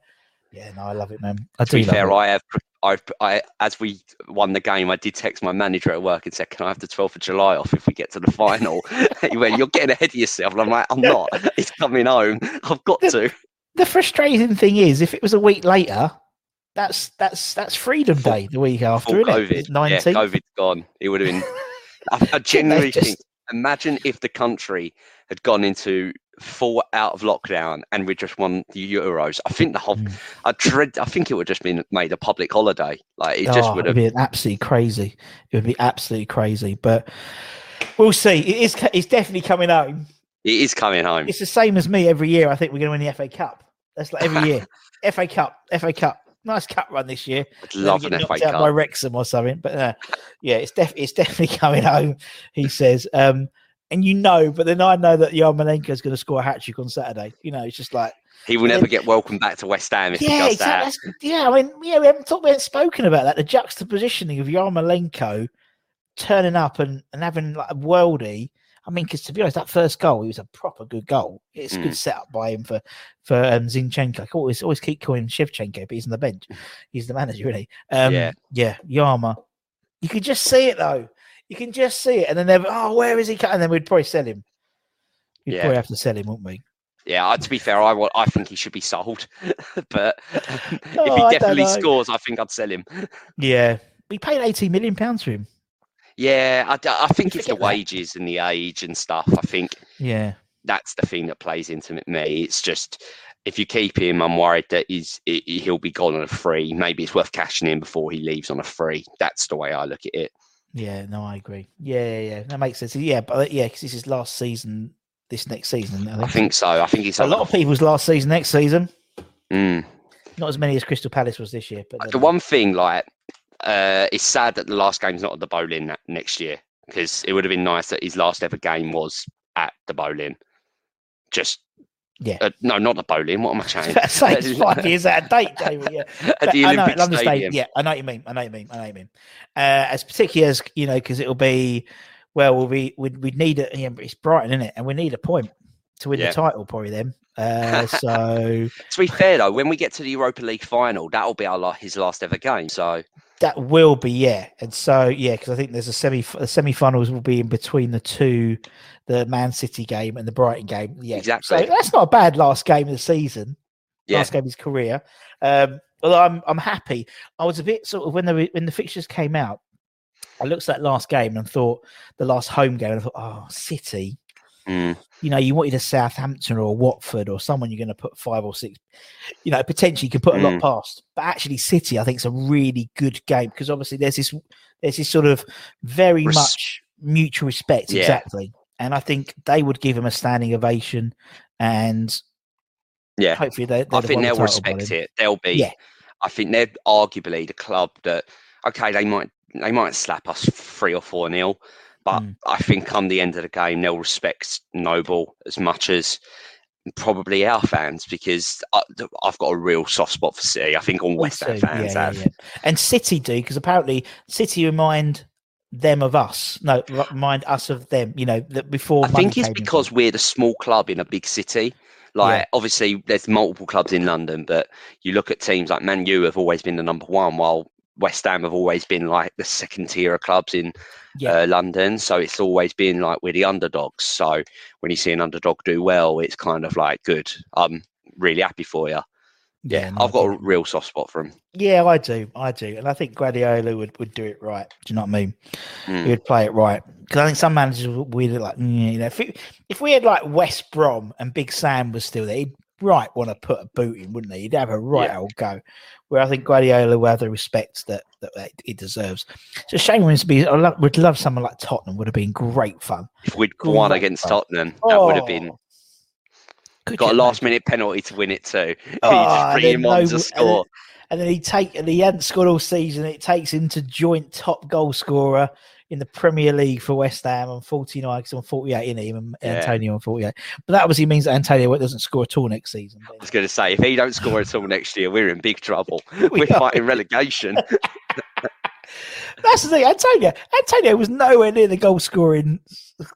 Speaker 4: yeah, no, I love it, man. I
Speaker 5: to
Speaker 4: do
Speaker 5: be fair,
Speaker 4: it.
Speaker 5: I have, I've, I, as we won the game, I did text my manager at work and said, "Can I have the 12th of July off if we get to the final?" he went, "You're getting ahead of yourself." And I'm like, "I'm not. It's coming home. I've got to."
Speaker 4: the frustrating thing is, if it was a week later, that's that's that's Freedom Day the week after, isn't it?
Speaker 5: COVID.
Speaker 4: Nineteenth.
Speaker 5: Yeah, COVID's gone. It would have been. I, I genuinely
Speaker 4: just-
Speaker 5: think. Imagine if the country had gone into full out of lockdown and we just won the Euros. I think the whole.
Speaker 4: Mm.
Speaker 5: I dread. I think it would just been made a public holiday. Like it just
Speaker 4: Oh,
Speaker 5: would
Speaker 4: it'd
Speaker 5: have.
Speaker 4: be absolutely crazy. It would be absolutely crazy, but we'll see. It is. It's definitely coming home.
Speaker 5: It is coming home.
Speaker 4: It's the same as me every year. I think we're going to win the FA Cup. That's like every year. FA Cup, FA Cup. Nice cup run this year.
Speaker 5: I'd love an FA
Speaker 4: out by Wrexham or something. But uh, yeah, it's def- it's definitely coming home. He says, um, and you know, but then I know that Yarmolenko is going to score a hat trick on Saturday. You know, it's just like
Speaker 5: He will never get welcome back to West Ham if he
Speaker 4: yeah,
Speaker 5: does
Speaker 4: exactly.
Speaker 5: that.
Speaker 4: Yeah. I mean, yeah, we haven't talked, we haven't spoken about that. The juxtapositioning of Yarmolenko turning up and, and having like a worldie. I mean, because to be honest, that first goal, it was a proper good goal. It's a
Speaker 5: Mm.
Speaker 4: good setup by him for for um, Zinchenko. I always always keep calling him Shevchenko, but he's on the bench. He's the manager, really. Um,
Speaker 5: Yeah.
Speaker 4: yeah, Yarma. You could just see it though. You can just see it, and then they're oh, where is he? co-" And then we'd probably sell him. We'd
Speaker 5: Yeah.
Speaker 4: probably have to sell him, wouldn't we?
Speaker 5: Yeah, to be fair, I want, I think he should be sold. but if
Speaker 4: Oh, I
Speaker 5: he definitely
Speaker 4: know.
Speaker 5: scores, I think I'd sell him.
Speaker 4: Yeah, we paid eighteen million pounds for him.
Speaker 5: Yeah, I think
Speaker 4: You
Speaker 5: it's the wages and the age and stuff. I think
Speaker 4: Yeah,
Speaker 5: that's the thing that plays into me. It's just if you keep him, I'm worried that he's he- he'll be gone on a free. Maybe it's worth cashing in before he leaves on a free. That's the way I look at it.
Speaker 4: yeah, no, I agree. Yeah, yeah, yeah. that makes sense. Yeah, but yeah, because this is last season. This next season,
Speaker 5: I think so. I think it's
Speaker 4: a lot of people's last season, next season.
Speaker 5: Mm.
Speaker 4: Not as many as Crystal Palace was this year, but
Speaker 5: The one thing, like, uh, it's sad that the last game's not at the Boleyn next year because it would have been nice that his last ever game was at the Boleyn. Just
Speaker 4: Yeah.
Speaker 5: uh, no, not the Boleyn. What am I saying?
Speaker 4: That's like five years out of date, David. Yeah,
Speaker 5: at
Speaker 4: But
Speaker 5: the
Speaker 4: I know,
Speaker 5: Olympic
Speaker 4: London
Speaker 5: Stadium.
Speaker 4: Stadium. Yeah, I know what you mean. I know what you mean. I know what you mean. Uh, as particularly as you know, because it'll be well, we'll be we'd, we'd need it. Yeah, it's Brighton, isn't it? And we need a point to win
Speaker 5: Yeah.
Speaker 4: the title, probably. Then, uh, so
Speaker 5: To be fair though, when we get to the Europa League final, that'll be our his last ever game. So
Speaker 4: that will be yeah. And so yeah, because I think there's a semi the semi-finals will be in between the two, the Man City game and the Brighton game. Yeah,
Speaker 5: Exactly.
Speaker 4: So that's not a bad last game of the season.
Speaker 5: yeah,
Speaker 4: last game of his career. Um, although I'm I'm happy. I was a bit sort of when the when the fixtures came out. I looked at that last game and thought the last home game and I thought, oh, City.
Speaker 5: Mm.
Speaker 4: You know, you wanted a Southampton or a Watford or someone you're going to put five or six. You know, potentially you can put a lot
Speaker 5: Mm.
Speaker 4: past. But actually, City, I think, is a really good game because obviously there's this there's this sort of very
Speaker 5: Res-
Speaker 4: much mutual respect.
Speaker 5: Yeah.
Speaker 4: Exactly. And I think they would give him a standing ovation, and
Speaker 5: yeah.
Speaker 4: hopefully they.
Speaker 5: I think
Speaker 4: the
Speaker 5: they'll
Speaker 4: by
Speaker 5: respect it. They'll be.
Speaker 4: Yeah.
Speaker 5: I think they're arguably the club that okay, they might they might slap us three or four nil, but
Speaker 4: Mm.
Speaker 5: I think come the end of the game they'll respect Noble as much as probably our fans because I, I've got a real soft spot for City. I think all West Ham fans
Speaker 4: yeah, yeah,
Speaker 5: have.
Speaker 4: yeah. And City do because apparently City remind them of us. No, remind us of them. You know, that before.
Speaker 5: I think it's because
Speaker 4: it.
Speaker 5: we're the small club in a big city. Like
Speaker 4: Yeah.
Speaker 5: obviously there's multiple clubs in London, but you look at teams like Man U have always been the number one, while West Ham have always been like the second tier of clubs in
Speaker 4: Yeah.
Speaker 5: uh, London. So it's always been like we're the underdogs. So when you see an underdog do well, it's kind of like good. I'm really happy for you. Yeah,
Speaker 4: no,
Speaker 5: I've got a real soft spot for him.
Speaker 4: Yeah, I do. I do, and I think Guardiola would, would do it right. Do you know what I mean?
Speaker 5: Mm.
Speaker 4: He would play it right because I think some managers would like, mm, you know, if, it, if we had like West Brom and Big Sam was still there, he'd right want to put a boot in, wouldn't he? He'd have a right
Speaker 5: Yeah.
Speaker 4: old go. Where I think Guardiola will have the respect that, that, he deserves. It's a shame when it's be. I love, would love someone like Tottenham. Would have been great fun.
Speaker 5: If we'd won
Speaker 4: Great
Speaker 5: against
Speaker 4: fun.
Speaker 5: Tottenham, that would have
Speaker 4: Oh,
Speaker 5: been
Speaker 4: could
Speaker 5: got a last
Speaker 4: imagine?
Speaker 5: minute penalty to win it too. you
Speaker 4: Oh, and
Speaker 5: bring
Speaker 4: then
Speaker 5: him on
Speaker 4: no-
Speaker 5: to
Speaker 4: and
Speaker 5: score.
Speaker 4: And then he take and he hadn't scored all season. It takes him to joint top goal scorer in the Premier League for West Ham on 49 because on 48 in him and
Speaker 5: Yeah.
Speaker 4: Antonio on 48. But that obviously means that Antonio doesn't score at all next season.
Speaker 5: I was going to say, if he don't score at all next year, we're in big trouble.
Speaker 4: We
Speaker 5: We're
Speaker 4: are.
Speaker 5: fighting relegation.
Speaker 4: That's the thing. Antonio Antonio was nowhere near the goal scoring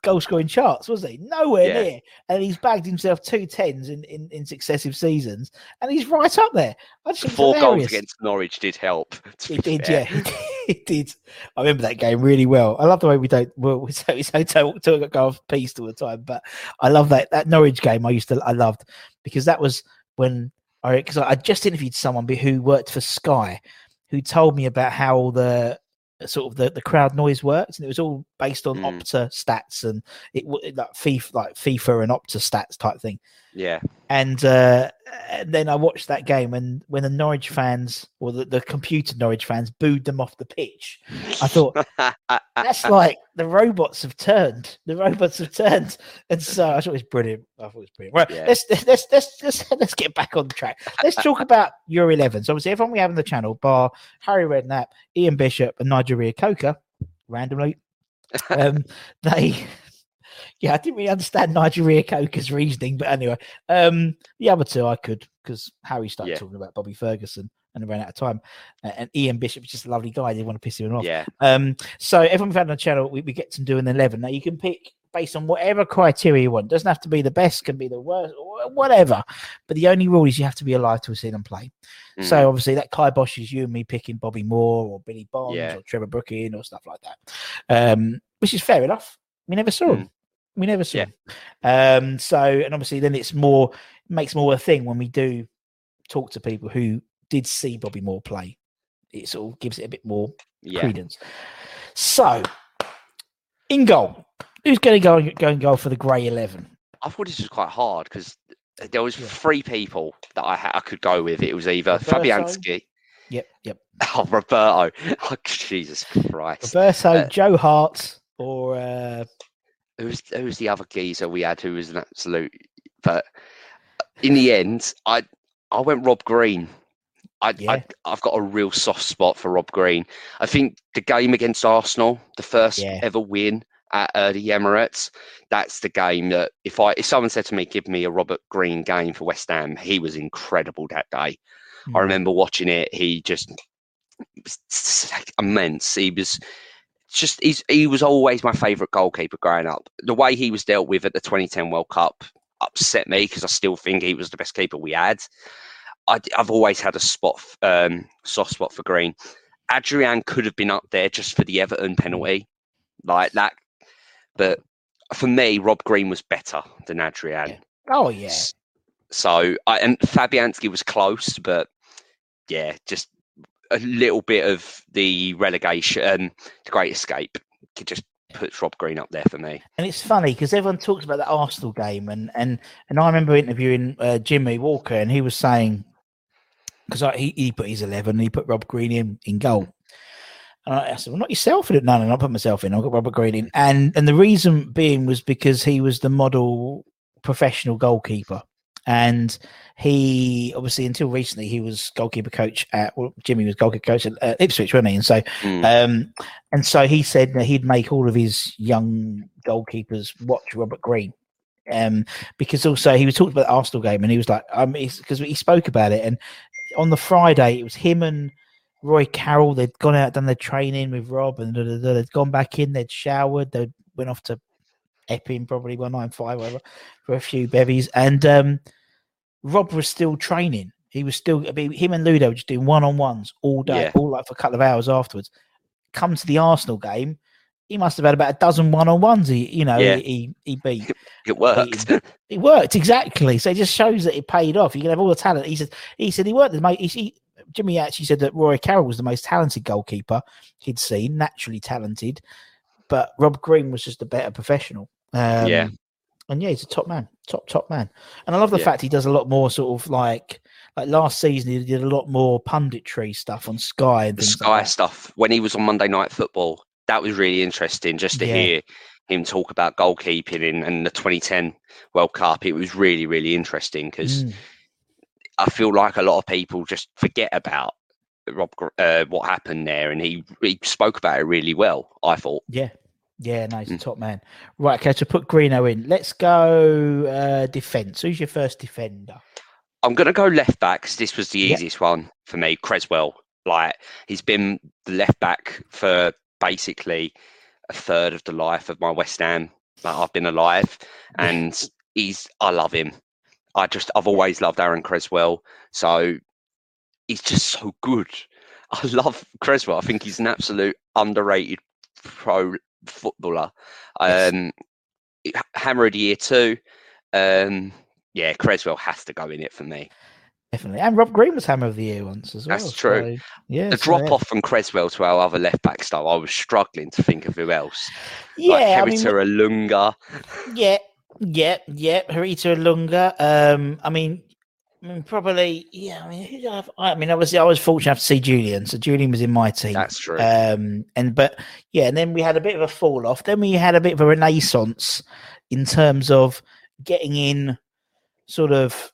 Speaker 4: goal scoring charts, was he? Nowhere
Speaker 5: Yeah.
Speaker 4: near. And he's bagged himself two tens in, in, in successive seasons, and he's right up there. I just think
Speaker 5: Four goals against Norwich did help.
Speaker 4: It did,
Speaker 5: fair.
Speaker 4: yeah, it did. I remember that game really well. I love the way we don't well, we so so talk, talk go off piece all the time, but I love that that Norwich game. I used to I loved because that was when I because I just interviewed someone who worked for Sky, who told me about how all the sort of the, the crowd noise works, and it was all based on
Speaker 5: Mm.
Speaker 4: Opta stats and it like FIFA like FIFA and Opta stats type thing
Speaker 5: Yeah.
Speaker 4: and uh, and then I watched that game, and when the Norwich fans or the, the computer Norwich fans booed them off the pitch, I thought that's like the robots have turned. The robots have turned, and so I thought it was brilliant. I thought it was brilliant. Right,
Speaker 5: Yeah.
Speaker 4: let's, let's let's let's let's get back on track. Let's talk about your 11s. Obviously, everyone we have on the channel, bar Harry Redknapp, Ian Bishop, and Nigel Reo-Coker, randomly, um, they. Yeah, I didn't really understand Nigel Reo-Coker's reasoning, but anyway, um, the other two I could because Harry started
Speaker 5: Yeah.
Speaker 4: talking about Bobby Ferguson and ran out of time. Uh, and Ian Bishop is just a lovely guy. Didn't want to piss him off.
Speaker 5: Yeah.
Speaker 4: Um, so everyone we've had on the channel, we, we get to do an 11. Now you can pick based on whatever criteria you want. doesn't have to be the best, can be the worst, wh- whatever. But the only rule is you have to be alive to have seen them play.
Speaker 5: Mm.
Speaker 4: So obviously that kibosh is you and me picking Bobby Moore or Billy Bonds
Speaker 5: Yeah.
Speaker 4: or Trevor Brooking or stuff like that. Um, which is fair enough. We never saw him. We never saw
Speaker 5: Yeah.
Speaker 4: Um, so and obviously then it's more makes more a thing when we do talk to people who did see Bobby Moore play. It sort of gives it a bit more
Speaker 5: Yeah.
Speaker 4: credence. So in goal, who's going to go and go and goal for the grey eleven?
Speaker 5: I thought this was quite hard because there was three people that I, ha- I could go with. It was either
Speaker 4: Roberto?
Speaker 5: Fabianski,
Speaker 4: Yep, yep.
Speaker 5: oh Roberto, oh, Jesus Christ,
Speaker 4: Roberto,
Speaker 5: Uh,
Speaker 4: Joe Hart, or uh,
Speaker 5: who's who's the other geezer we had who was an absolute but in the end i i went rob green I,
Speaker 4: Yeah.
Speaker 5: I i've got a real soft spot for rob green i think the game against arsenal the first
Speaker 4: Yeah.
Speaker 5: ever win at uh, the emirates that's the game that if i if someone said to me give me a robert green game for west ham he was incredible that day i
Speaker 4: Mm.
Speaker 5: remember watching it he just was immense he was just he's he was always my favourite goalkeeper growing up. The way he was dealt with at the 2010 World Cup upset me because I still think he was the best keeper we had. I, have always had a spot, um, soft spot for Green. Adrian could have been up there just for the Everton penalty, like that. But for me, Rob Green was better than Adrian.
Speaker 4: oh yeah,
Speaker 5: So I and Fabianski was close, but yeah, just a little bit of the relegation, um, the Great Escape, could just puts Rob Green up there for me.
Speaker 4: and it's funny because everyone talks about that Arsenal game, and and and I remember interviewing uh, Jimmy Walker, and he was saying because he he put his eleven, he put Rob Green in in goal. And I said, "Well, not yourself." No, no, no, I put myself in. I got Robert Green in, and and the reason being was because he was the model professional goalkeeper, and he obviously until recently he was goalkeeper coach at well, Jimmy was goalkeeper coach at uh, Ipswich, wasn't he? And so
Speaker 5: Mm.
Speaker 4: um, and so he said that he'd make all of his young goalkeepers watch Robert Green. Um, because also he was talking about the Arsenal game and he was like, um, because he spoke about it. And on the Friday, it was him and Roy Carroll. They'd gone out, done their training with Rob, and they'd gone back in, they'd showered, they went off to Epping, probably 195, whatever, for a few bevies. And um, Rob was still training. He was still, him and Ludo were just doing one on ones all day,
Speaker 5: Yeah.
Speaker 4: all like for a couple of hours afterwards. Come to the Arsenal game, he must have had about a dozen one on ones. He, you know,
Speaker 5: Yeah.
Speaker 4: he, he, he beat.
Speaker 5: It worked.
Speaker 4: It worked exactly. So it just shows that it paid off. You can have all the talent. He said. He said he worked the most. He, he, Jimmy actually said that Roy Carroll was the most talented goalkeeper he'd seen, naturally talented, but Rob Green was just a better professional. Um,
Speaker 5: Yeah.
Speaker 4: and yeah, he's a top man, top top man. And I love the
Speaker 5: Yeah.
Speaker 4: fact he does a lot more sort of like like last season he did a lot more punditry stuff on Sky and
Speaker 5: the Sky
Speaker 4: like
Speaker 5: stuff when he was on Monday Night Football. That was really interesting just to
Speaker 4: Yeah.
Speaker 5: hear him talk about goalkeeping in, and the 2010 World Cup. It was really, really interesting because
Speaker 4: Mm.
Speaker 5: I feel like a lot of people just forget about Rob uh, what happened there, and he he spoke about it really well. I thought.
Speaker 4: Yeah. Yeah, no, he's a
Speaker 5: Mm.
Speaker 4: top man. Right, okay, so put Greeno in. Let's go uh defense. Who's your first defender?
Speaker 5: I'm going to go left back because this was the
Speaker 4: Yeah.
Speaker 5: easiest one for me. Cresswell, like he's been the left back for basically a third of the life of my West Ham that I've been alive, and he's I love him. I just I've always loved Aaron Cresswell, so he's just so good. I love Cresswell. I think he's an absolute underrated pro footballer.
Speaker 4: Yes.
Speaker 5: Um, Hammer of the year too. Um, yeah, Cresswell has to go in it for me.
Speaker 4: Definitely. And Rob Green was Hammer of the Year once as well.
Speaker 5: That's true.
Speaker 4: so, yeah.
Speaker 5: the
Speaker 4: so
Speaker 5: drop
Speaker 4: yeah.
Speaker 5: off from Cresswell to our other left back stuff, I was struggling to think of who else.
Speaker 4: Yeah,
Speaker 5: like
Speaker 4: I mean,
Speaker 5: Ilunga.
Speaker 4: yeah, yeah, yeah. Herita Ilunga. Um, I mean, I mean, probably, yeah. I mean, who did I, have? I mean, obviously, I was fortunate enough to see Julian. So Julian was in my team.
Speaker 5: That's true.
Speaker 4: Um, and but yeah, and then we had a bit of a fall off. Then we had a bit of a renaissance in terms of getting in, sort of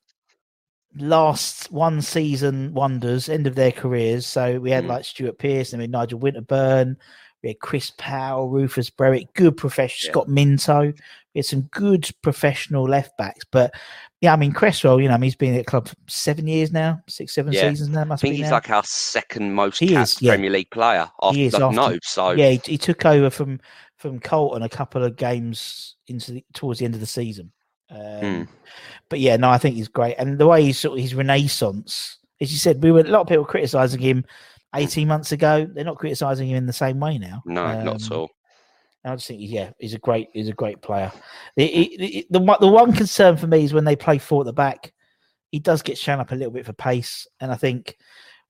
Speaker 4: last one season wonders, end of their careers. So we had
Speaker 5: Mm.
Speaker 4: like Stuart Pearce, and we had Nigel Winterburn, we had Chris Powell, Rufus Brevett, good professional,
Speaker 5: Yeah.
Speaker 4: Scott Minto. We had some good professional left backs. But yeah, I mean, Cresswell, you know, I mean, he's been at the club for seven years now, six, seven
Speaker 5: Yeah.
Speaker 4: seasons now.
Speaker 5: I
Speaker 4: Must
Speaker 5: think
Speaker 4: be
Speaker 5: he's
Speaker 4: now.
Speaker 5: like our second most
Speaker 4: He
Speaker 5: capped
Speaker 4: is, yeah.
Speaker 5: Premier League player. After,
Speaker 4: He is
Speaker 5: like,
Speaker 4: after-
Speaker 5: no, so
Speaker 4: yeah, he, he took over from from Carlton a couple of games into the, towards the end of the season. Um,
Speaker 5: Hmm.
Speaker 4: But yeah, no, I think he's great, and the way he's sort of his renaissance, as you said, we were a lot of people criticizing him eighteen months ago. They're not criticizing him in the same way now.
Speaker 5: no, not at
Speaker 4: Um,
Speaker 5: all.
Speaker 4: I just think, he's- yeah, he's a great, he's a great player. The, the, the, one- the one concern for me is when they play four at the back, he does get shown up a little bit for pace, and I think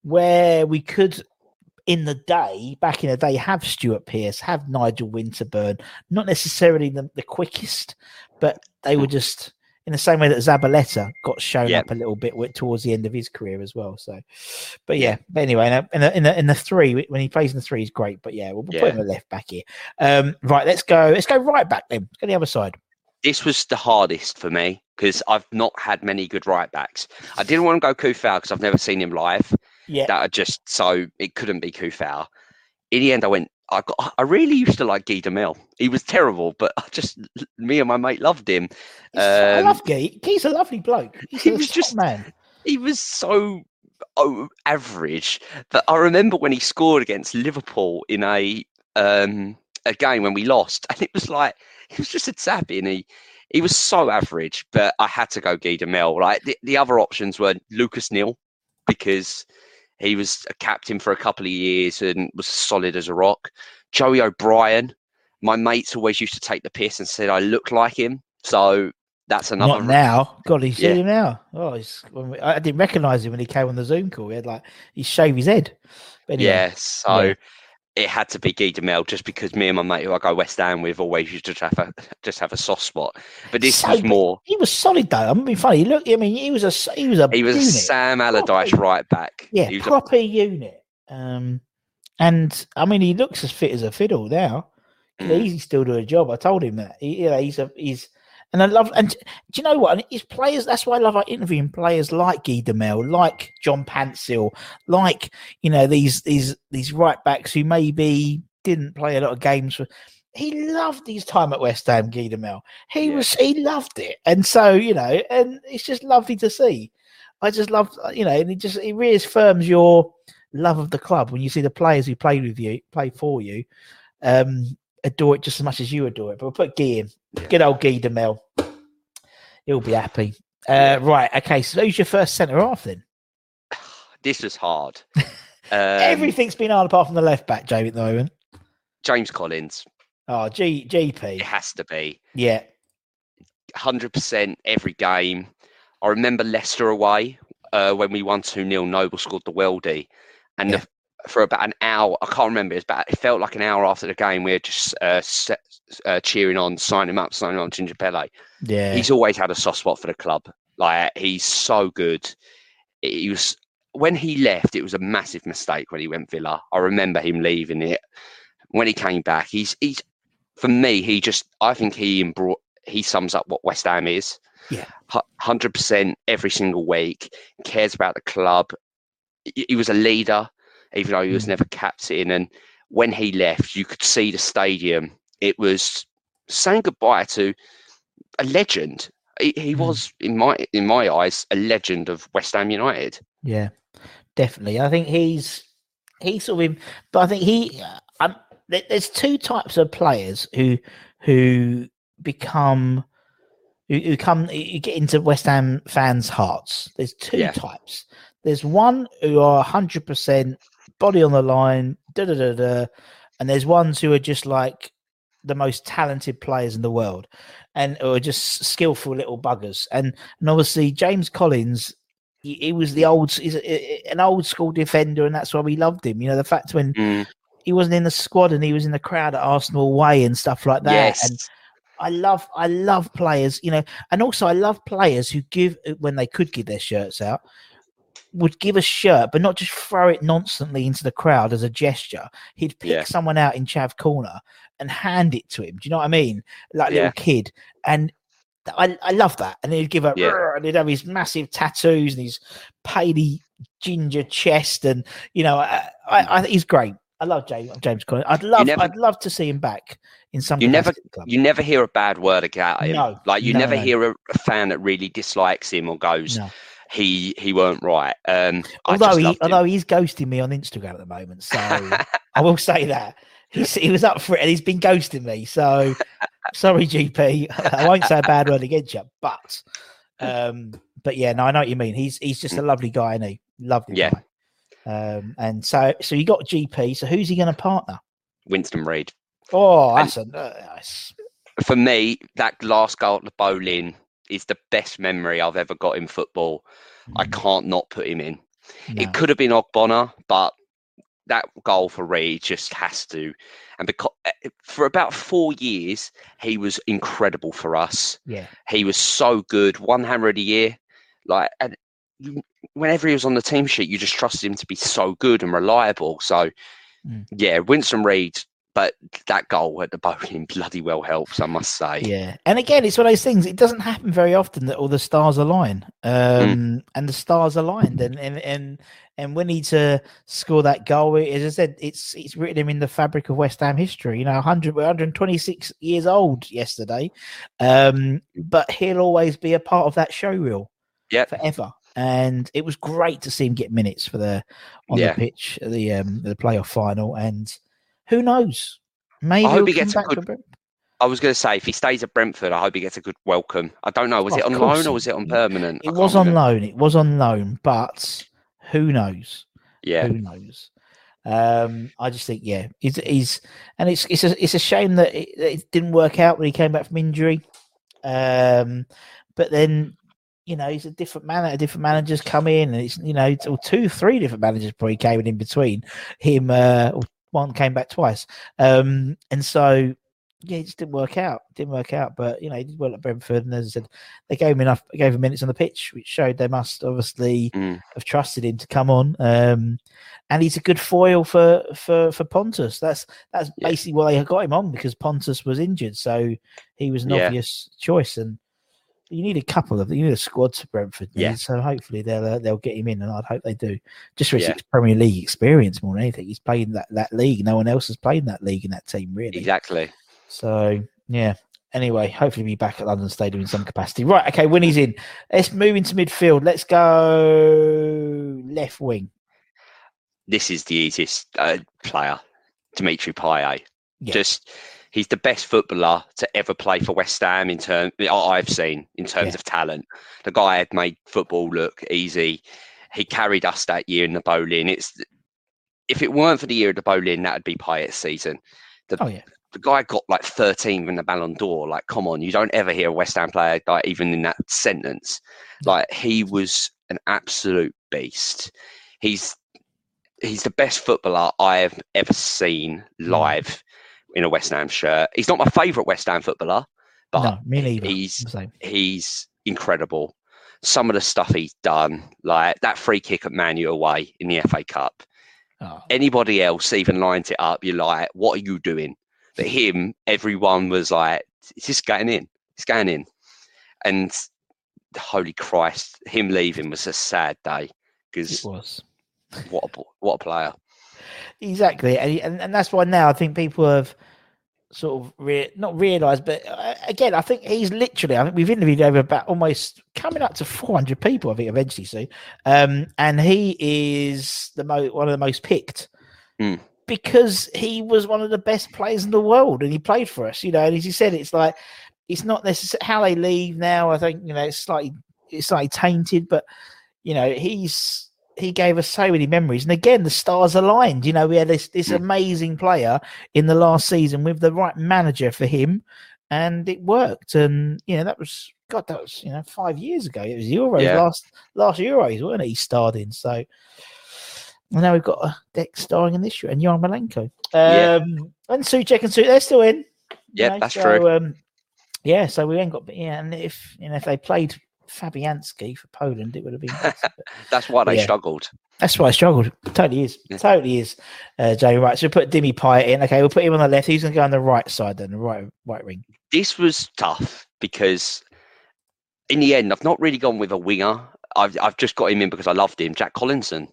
Speaker 4: where we could, in the day, back in the day, have Stuart Pearce, have Nigel Winterburn, not necessarily the, the quickest, but they were hmm. just in the same way that Zabaleta got shown
Speaker 5: Yeah.
Speaker 4: up a little bit with- towards the end of his career as well. So, but yeah, but anyway, in the, in the, in the, three, when he plays in the three, he's great. But yeah, we'll, we'll put him at left back here. Um, right, let's go. Let's go right back then. Let's go the other side.
Speaker 5: This was the hardest for me because I've not had many good right backs. I didn't want to go Coufal because I've never seen him live.
Speaker 4: Yeah,
Speaker 5: That are just so it couldn't be Coufal. In the end, I went. I got. I really used to like Guy Demel. He was terrible, but I just me and my mate loved him.
Speaker 4: I
Speaker 5: Um,
Speaker 4: love Guy. He's a lovely bloke. He's
Speaker 5: he was just-
Speaker 4: man.
Speaker 5: he was so oh, average that I remember when he scored against Liverpool in a um, a game when we lost, and it was like he was just a zappy, and he he was so average. But I had to go Guy Demel. Like the, the other options were Lucas Neill because he was a captain for a couple of years and was solid as a rock. Joey O'Brien, my mates always used to take the piss and said I look like him, so that's another.
Speaker 4: Not now. God, he's
Speaker 5: Yeah.
Speaker 4: him now. Oh, he's, when we, I didn't recognize him when he came on the Zoom call. He had like he shaved his head. But anyway,
Speaker 5: Yeah, so
Speaker 4: Yeah.
Speaker 5: It had to be Guy Demel just because me and my mate who I go West Ham with always used to have a just have a soft spot. But this
Speaker 4: So
Speaker 5: was more.
Speaker 4: he was solid though. I'm being funny. Look, I mean, he was a he was a
Speaker 5: He was
Speaker 4: unit.
Speaker 5: Sam Allardyce
Speaker 4: Proper-
Speaker 5: right back.
Speaker 4: yeah,
Speaker 5: He was a-
Speaker 4: proper unit. Um, and I mean, he looks as fit as a fiddle now. He
Speaker 5: Mm.
Speaker 4: easily still do a job. I told him that. He, you know, he's a he's and I love and do you know what? And his players. That's why I love interviewing players like Guy Demel, like John Pantsil, like you know these these these right backs who maybe didn't play a lot of games for. He loved his time at West Ham, Guy Demel. He
Speaker 5: Yeah.
Speaker 4: was he loved it, and so you know, and it's just lovely to see. I just love you know, and it just it reaffirms your love of the club when you see the players who play with you, play for you, um, adore it just as much as you adore it. But we'll put Guy in. Good old Guy Demel. He'll be happy. Uh, right. Okay. So who's your first centre half then?
Speaker 5: This was hard. Um,
Speaker 4: Everything's been hard apart from the left back, Jamie, at the moment.
Speaker 5: James Collins.
Speaker 4: Oh, G
Speaker 5: It has to be
Speaker 4: Yeah.
Speaker 5: hundred percent every game. I remember Leicester away uh, when we won two 0 Noble scored the worldie, and
Speaker 4: Yeah.
Speaker 5: the, for about an hour, I can't remember. It was about. It felt like an hour after the game. We were just uh, set, uh, cheering on, signing him up, signing on Ginger Pele.
Speaker 4: Yeah.
Speaker 5: He's always had a soft spot for the club. Like he's so good. He was when he left. It was a massive mistake when he went Villa. I remember him leaving it. When he came back, he's he's for me. He just I think he embrought, he sums up what West Ham is.
Speaker 4: Yeah.
Speaker 5: hundred percent every single week. Cares about the club. He was a leader, even though he was
Speaker 4: Mm.
Speaker 5: never captain. And when he left, you could see the stadium. It was saying goodbye to a legend. He, he
Speaker 4: Mm.
Speaker 5: was in my in my eyes a legend of West Ham United.
Speaker 4: Yeah, definitely. I think he's he sort of, him, but I think he. uh, Um, there- there's two types of players who who become who, who come who get into West Ham fans' hearts. There's two
Speaker 5: Yeah.
Speaker 4: types. There's one who are hundred percent body on the line, da da da da, and there's ones who are just like the most talented players in the world, and or just skillful little buggers. And and obviously James Collins he, he was the old he's a, an old school defender and that's why we loved him. You know the fact when
Speaker 5: Mm,
Speaker 4: he wasn't in the squad and he was in the crowd at arsenal away and stuff like that.
Speaker 5: Yes,
Speaker 4: and I love I love players, you know, and also I love players who give when they could give their shirts out, would give a shirt, but not just throw it nonstantly into the crowd as a gesture. He'd pick
Speaker 5: Yeah.
Speaker 4: someone out in Chav Corner and hand it to him. Do you know what I mean? Like a
Speaker 5: Yeah.
Speaker 4: little kid. And I, I love that. And he'd give a
Speaker 5: Yeah.
Speaker 4: And he'd have his massive tattoos and his paley ginger chest, and you know, I, I, I he's great. I love James James Conner. I'd love
Speaker 5: never-
Speaker 4: I'd love to see him back in some
Speaker 5: You never,
Speaker 4: capacity at the club.
Speaker 5: you never hear a bad word about him.
Speaker 4: No,
Speaker 5: like you
Speaker 4: no,
Speaker 5: never
Speaker 4: no.
Speaker 5: hear a, a fan that really dislikes him or goes,
Speaker 4: No.
Speaker 5: He he weren't right. Um,
Speaker 4: although he although he's ghosting me on Instagram at the moment, so I will say that he's, he was up for it and he's been ghosting me. So sorry, GP. I won't say a bad word against you, but um, but yeah, no, I know what you mean. He's he's just a lovely guy, and he lovely
Speaker 5: Mm. Yeah.
Speaker 4: guy. Um, and so so you got GP. So who's he going to partner?
Speaker 5: Winston Reid.
Speaker 4: Oh, that's a uh, nice.
Speaker 5: For me, that last goal at the Boleyn is the best memory I've ever got in football. I can't not put him in.
Speaker 4: Mm. No.
Speaker 5: It could have been Ogbonna, but that goal for Reid just has to. And because for about four years, he was incredible for us.
Speaker 4: Yeah,
Speaker 5: He was so good, one hammer of the year. Like, and you, whenever he was on the team sheet, you just trusted him to be so good and reliable. So,
Speaker 4: Mm.
Speaker 5: yeah, Winston Reid. But that goal at the Boleyn bloody well helps, I must say.
Speaker 4: yeah. And again, it's one of those things. It doesn't happen very often that all the stars align, um, and the stars aligned, and and and and when he to score that goal, as I said, it's it's written him in the fabric of West Ham history. You know, 100, 126 years old yesterday, um, but he'll always be a part of that show reel
Speaker 5: Yep.
Speaker 4: forever. And it was great to see him get minutes for the on
Speaker 5: Yeah.
Speaker 4: the pitch, the um the playoff final, and who knows, maybe
Speaker 5: I
Speaker 4: hope
Speaker 5: he gets a good I was going to say, if he stays at Brentford, I hope he gets a good welcome. I don't know. Was
Speaker 4: Oh,
Speaker 5: it on loan or was it on permanent?
Speaker 4: It was on
Speaker 5: remember.
Speaker 4: loan. It was on loan, but who knows?
Speaker 5: Yeah.
Speaker 4: Who knows? Um, I just think, yeah, he's, he's and it's it's a it's a shame that it, that it didn't work out when he came back from injury. Um, but then you know he's a different man. A Different managers come in, and it's you know or two, three different managers probably came in in between him. Uh, or one came back twice, um, and so yeah, it just didn't work out. Didn't work out, but you know he did well at Brentford, and as I said, they gave him enough, gave him minutes on the pitch, which showed they must obviously
Speaker 5: Mm.
Speaker 4: have trusted him to come on. Um, and he's a good foil for for for Pontus. That's that's
Speaker 5: Yeah.
Speaker 4: basically why they got him on because Pontus was injured, so he was an
Speaker 5: Yeah.
Speaker 4: obvious choice. And you need a couple of you need a squad to Brentford. need,
Speaker 5: Yeah.
Speaker 4: So hopefully they'll uh, they'll get him in, and I'd hope they do. Just for his
Speaker 5: Yeah.
Speaker 4: Premier League experience more than anything. He's played that that league. No one else has played in that league in that team really.
Speaker 5: Exactly.
Speaker 4: So yeah. Anyway, hopefully be back at London Stadium in some capacity. Right, okay, when he's in. Let's move into midfield. Let's go left wing.
Speaker 5: This is the easiest uh, player, Dimitri Payet.
Speaker 4: Yeah.
Speaker 5: Just he's the best footballer to ever play for West Ham in terms I've seen in terms
Speaker 4: Yeah.
Speaker 5: of talent. The guy had made football look easy. He carried us that year in the Boleyn. It's if it weren't for the year of the Boleyn, that'd be Payet's season. The,
Speaker 4: Oh yeah.
Speaker 5: the guy got like 13 in the Ballon d'Or. Like, come on, you don't ever hear a West Ham player like even in that sentence. Like, he was an absolute beast. He's he's the best footballer I have ever seen hmm. live in a West Ham shirt. He's not my favourite West Ham footballer, but
Speaker 4: no, me neither.
Speaker 5: he's
Speaker 4: I'm the same.
Speaker 5: he's incredible. Some of the stuff he's done, like that free kick at Manu away in the FA Cup.
Speaker 4: Oh,
Speaker 5: Anybody else even lines it up, you're like, what are you doing? But him, everyone was like, it's just getting in. It's going in. And holy Christ, him leaving was a sad day because what a, what a player.
Speaker 4: Exactly. And, and and that's why now I think people have sort of re- not realized but uh, again I think he's literally I think we've interviewed over about almost coming up to 400 people I think eventually soon um and he is the mo- one of the most picked
Speaker 5: Mm.
Speaker 4: because he was one of the best players in the world and he played for us you know and as you said it's like it's not necessarily how they leave now I think you know it's slightly it's slightly tainted but you know he's he gave us so many memories and again the stars aligned you know we had this this
Speaker 5: Mm.
Speaker 4: amazing player in the last season with the right manager for him and it worked and you know that was god that was you know five years ago it was euros
Speaker 5: Yeah.
Speaker 4: last last euros weren't he starred in so and now we've got a deck starring in this year and Yarmolenko.
Speaker 5: Malenko.
Speaker 4: Um and Soucek and Su they're still in.
Speaker 5: Yeah,
Speaker 4: know,
Speaker 5: that's
Speaker 4: so,
Speaker 5: true.
Speaker 4: Um, Yeah, so we ain't got. Yeah, and if you know if they played Fabianski for Poland, it would have been.
Speaker 5: That's why they
Speaker 4: Yeah.
Speaker 5: struggled.
Speaker 4: that's why I struggled. Totally is.
Speaker 5: Yeah.
Speaker 4: Totally is. Uh, Jamie, right. So we put Dimmy Payet in. Okay, we'll put him on the left. He's going to go on the right side then? The right, right ring.
Speaker 5: This was tough because in the end, I've not really gone with a winger. I've I've just got him in because I loved him, Jack Collison.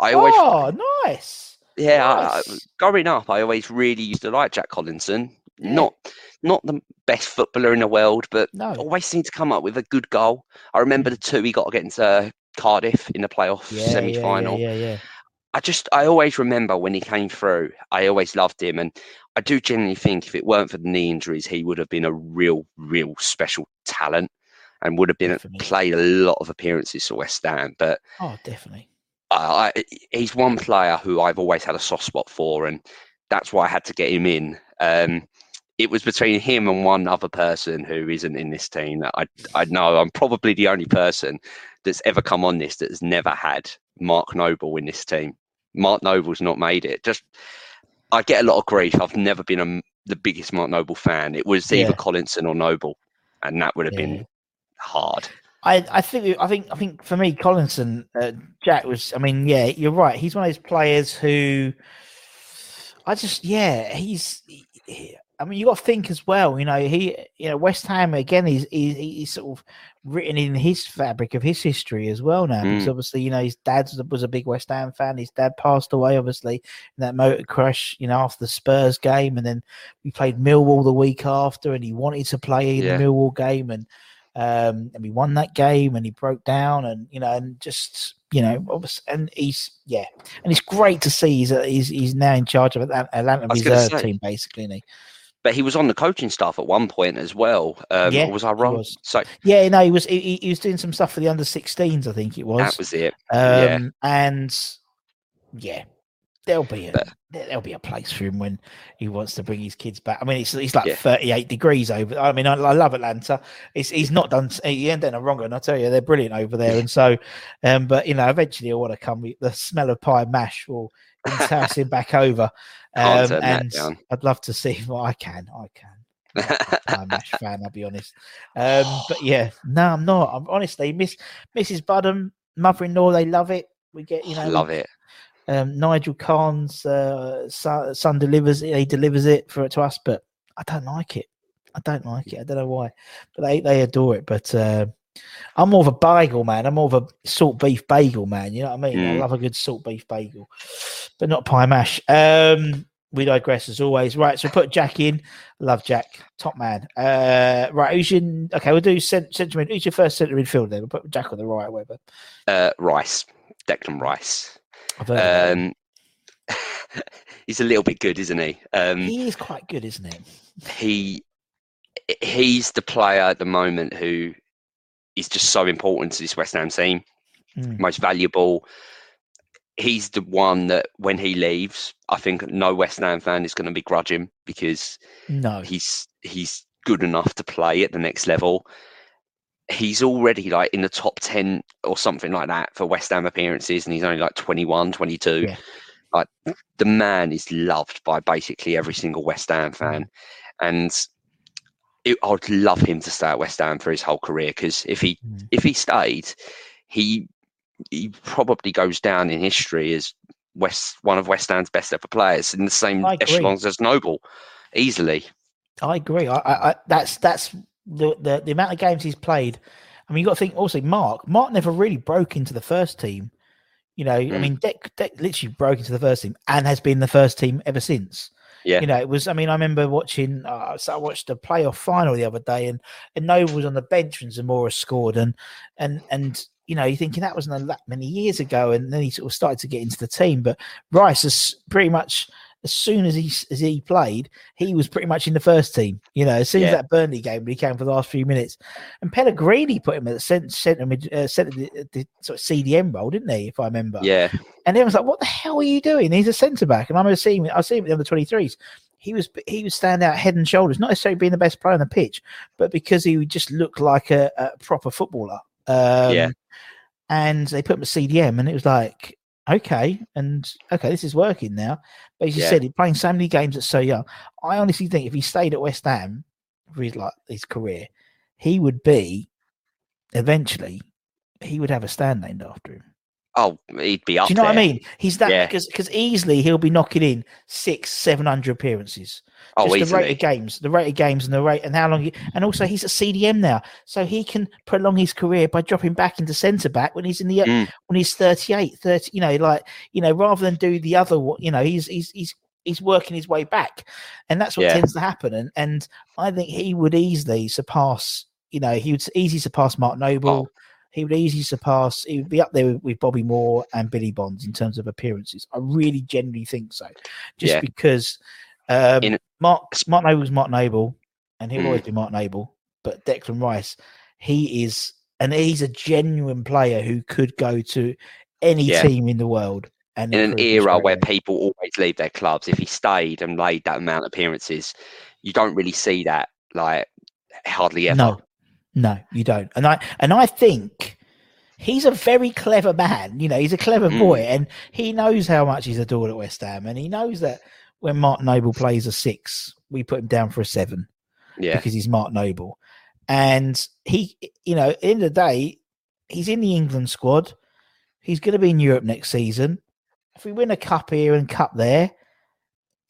Speaker 5: I always,
Speaker 4: oh, nice.
Speaker 5: yeah, I, I, growing up, I always really used to like Jack Collison. Not not the best footballer in the world, but
Speaker 4: No.
Speaker 5: always seemed to come up with a good goal. I remember the two he got against uh, Cardiff in the playoff
Speaker 4: Yeah,
Speaker 5: semi final.
Speaker 4: Yeah, yeah, yeah.
Speaker 5: I just I always remember when he came through. I always loved him, and I do genuinely think if it weren't for the knee injuries, he would have been a real, real special talent, and would have been
Speaker 4: Definitely.
Speaker 5: played a lot of appearances for West Ham. But
Speaker 4: Oh, definitely.
Speaker 5: I, I, he's one player who I've always had a soft spot for, and that's why I had to get him in. Um, it was between him and one other person who isn't in this team. I I know I'm probably the only person that's ever come on this that has never had Mark Noble in this team. Mark Noble's not made it. Just I get a lot of grief. I've never been a, the biggest Mark Noble fan. It was either
Speaker 4: Yeah.
Speaker 5: Collison or Noble, and that would have
Speaker 4: Yeah.
Speaker 5: been hard.
Speaker 4: I, I think I think I think for me, Collison, uh, Jack was. I mean, yeah, you're right. He's one of those players who, I just, yeah, he's. he- I mean, you got to think as well. You know, he, you know, West Ham again. He's he's, he's sort of written in his fabric of his history as well now. Because
Speaker 5: Mm.
Speaker 4: obviously, you know, his dad was a, big West Ham fan. His dad passed away, obviously, in that motor crash. You know, after the Spurs game, and then we played Millwall the week after, and he wanted to play in
Speaker 5: Yeah.
Speaker 4: the Millwall game, and um, and we won that game, and he broke down, and you know, and just you know, obviously, and he's yeah, and it's great to see he's he's, he's now in charge of Atlanta, Atlanta reserve
Speaker 5: say.
Speaker 4: team, basically. Isn't he?
Speaker 5: But he was on the coaching staff at one point as well. Um,
Speaker 4: Yeah,
Speaker 5: was I wrong?
Speaker 4: was.
Speaker 5: So
Speaker 4: Yeah, no, he was he, he- he was doing some stuff for the under 16s, I think it was.
Speaker 5: that was it.
Speaker 4: um,
Speaker 5: yeah.
Speaker 4: and yeah, there'll be a
Speaker 5: But-
Speaker 4: there- there'll be a place for him when he wants to bring his kids back. I mean, it's it's like
Speaker 5: Yeah.
Speaker 4: 38 degrees over. I mean, I, I love Atlanta. It's he's not done. He ain't done a wrong, and I tell you, they're brilliant over there. And so, um, but you know, eventually, I want to come. The smell of pie mash will entice him back over. Um, and. I'd love to see. Well, I can, I can. I'm a fan, I'll be honest. Um, but yeah, no, I'm not. I'm honestly Miss Mrs. Budham, mother-in-law, they love it. We get, you know,
Speaker 5: love it.
Speaker 4: Um, Nigel Khan's uh, son, delivers it. He delivers it for it to us, but I don't like it. I don't like it. I don't know why, but they they adore it. But uh, I'm more of a bagel man. I'm more of a salt beef bagel man. You know what I mean? I
Speaker 5: Mm.
Speaker 4: love a good salt beef bagel, but not pie mash. Um, we digress as always. Right, so put Jack in. Love Jack, top man. Uh, right, who's in? okay? We'll do cent- centre mid. Who's your first centre midfielder? Then we'll put Jack on the right. Whatever.
Speaker 5: Uh, Rice, Declan Rice.
Speaker 4: I've heard of him.
Speaker 5: Um, he's a little bit good, isn't he? Um,
Speaker 4: he is quite good, isn't he?
Speaker 5: he he's the player at the moment who is just so important to this West Ham team.
Speaker 4: Mm.
Speaker 5: Most valuable. He's the one that when he leaves, I think no West Ham fan is going to begrudge him because
Speaker 4: No.
Speaker 5: he's he's good enough to play at the next level. He's already like in the top 10 or something like that for West Ham appearances, and he's only like 21, 22.
Speaker 4: Yeah.
Speaker 5: Like the man is loved by basically every single West Ham fan. And it, I'd love him to stay at West Ham for his whole career because if he
Speaker 4: Mm.
Speaker 5: if he stayed, he he probably goes down in history as West one of West Ham's best ever players in the same echelons as Noble, easily.
Speaker 4: I agree. I, I, I that's that's the, the the amount of games he's played. I mean, you got to think also Mark. Mark never really broke into the first team. You know, I
Speaker 5: Mm.
Speaker 4: mean, Deck, Deck literally broke into the first team and has been the first team ever since.
Speaker 5: Yeah.
Speaker 4: You know, it was. I mean, I remember watching. Uh, so I watched the playoff final the other day, and and Noble was on the bench when Zamora scored, and and and you know, you're thinking that wasn't that many years ago, and then he sort of started to get into the team. But Rice is pretty much as soon as he as he played, he was pretty much in the first team. You know, as soon as that Burnley game, he came for the last few minutes. And Pellegrini put him at the centre, centre, mid, uh, centre the, the sort of CDM role, didn't he? If I remember.
Speaker 5: Yeah,
Speaker 4: And everyone's like, "What the hell are you doing?" He's a centre back, and I remember seeing I see him at the under twenty threes. He was he was stand out head and shoulders, not necessarily being the best player on the pitch, but because he just looked like a, a proper footballer. Um,
Speaker 5: Yeah.
Speaker 4: And they put him at CDM, and it was like, okay, and okay, this is working now. But as you
Speaker 5: Yeah.
Speaker 4: said, he's playing so many games at so young. I honestly think if he stayed at West Ham, for his like his career, he would be eventually he would have a stand named after him.
Speaker 5: Oh, he'd be up
Speaker 4: Do you know
Speaker 5: there.
Speaker 4: what I mean? He's that
Speaker 5: Yeah.
Speaker 4: because because easily he'll be knocking in six, seven hundred appearances.
Speaker 5: Oh,
Speaker 4: Just the rate of games, the rate of games, and the rate and how long. He, and also, he's a CDM now, so he can prolong his career by dropping back into centre back when he's in the
Speaker 5: Mm.
Speaker 4: when he's 38, 30, You know, like you know, rather than do the other. one, You know, he's he's he's he's working his way back, and that's what
Speaker 5: Yeah.
Speaker 4: tends to happen. And and I think he would easily surpass. You know, he would easily surpass Mark Noble.
Speaker 5: Oh.
Speaker 4: He would easily surpass. He would be up there with, with Bobby Moore and Billy Bonds in terms of appearances. I really genuinely think so, just
Speaker 5: Yeah.
Speaker 4: because um,
Speaker 5: In-
Speaker 4: Mark Mark Noble's Mark Noble, and he'll
Speaker 5: Mm.
Speaker 4: always be Mark Noble. But Declan Rice, he is, and he's a genuine player who could go to any
Speaker 5: Yeah.
Speaker 4: team in the world. And
Speaker 5: in an era where people always leave their clubs, if he stayed and made that amount of appearances, you don't really see that like hardly ever.
Speaker 4: No, no, you don't. And I and I think he's a very clever man. You know, he's a clever
Speaker 5: Mm.
Speaker 4: boy, and he knows how much he's adored at West Ham, and he knows that when Mark Noble plays a six, we put him down for a seven
Speaker 5: Yeah,
Speaker 4: because he's Mark Noble, and he, you know, in the the day, he's in the England squad. He's going to be in Europe next season. If we win a cup here and cup there,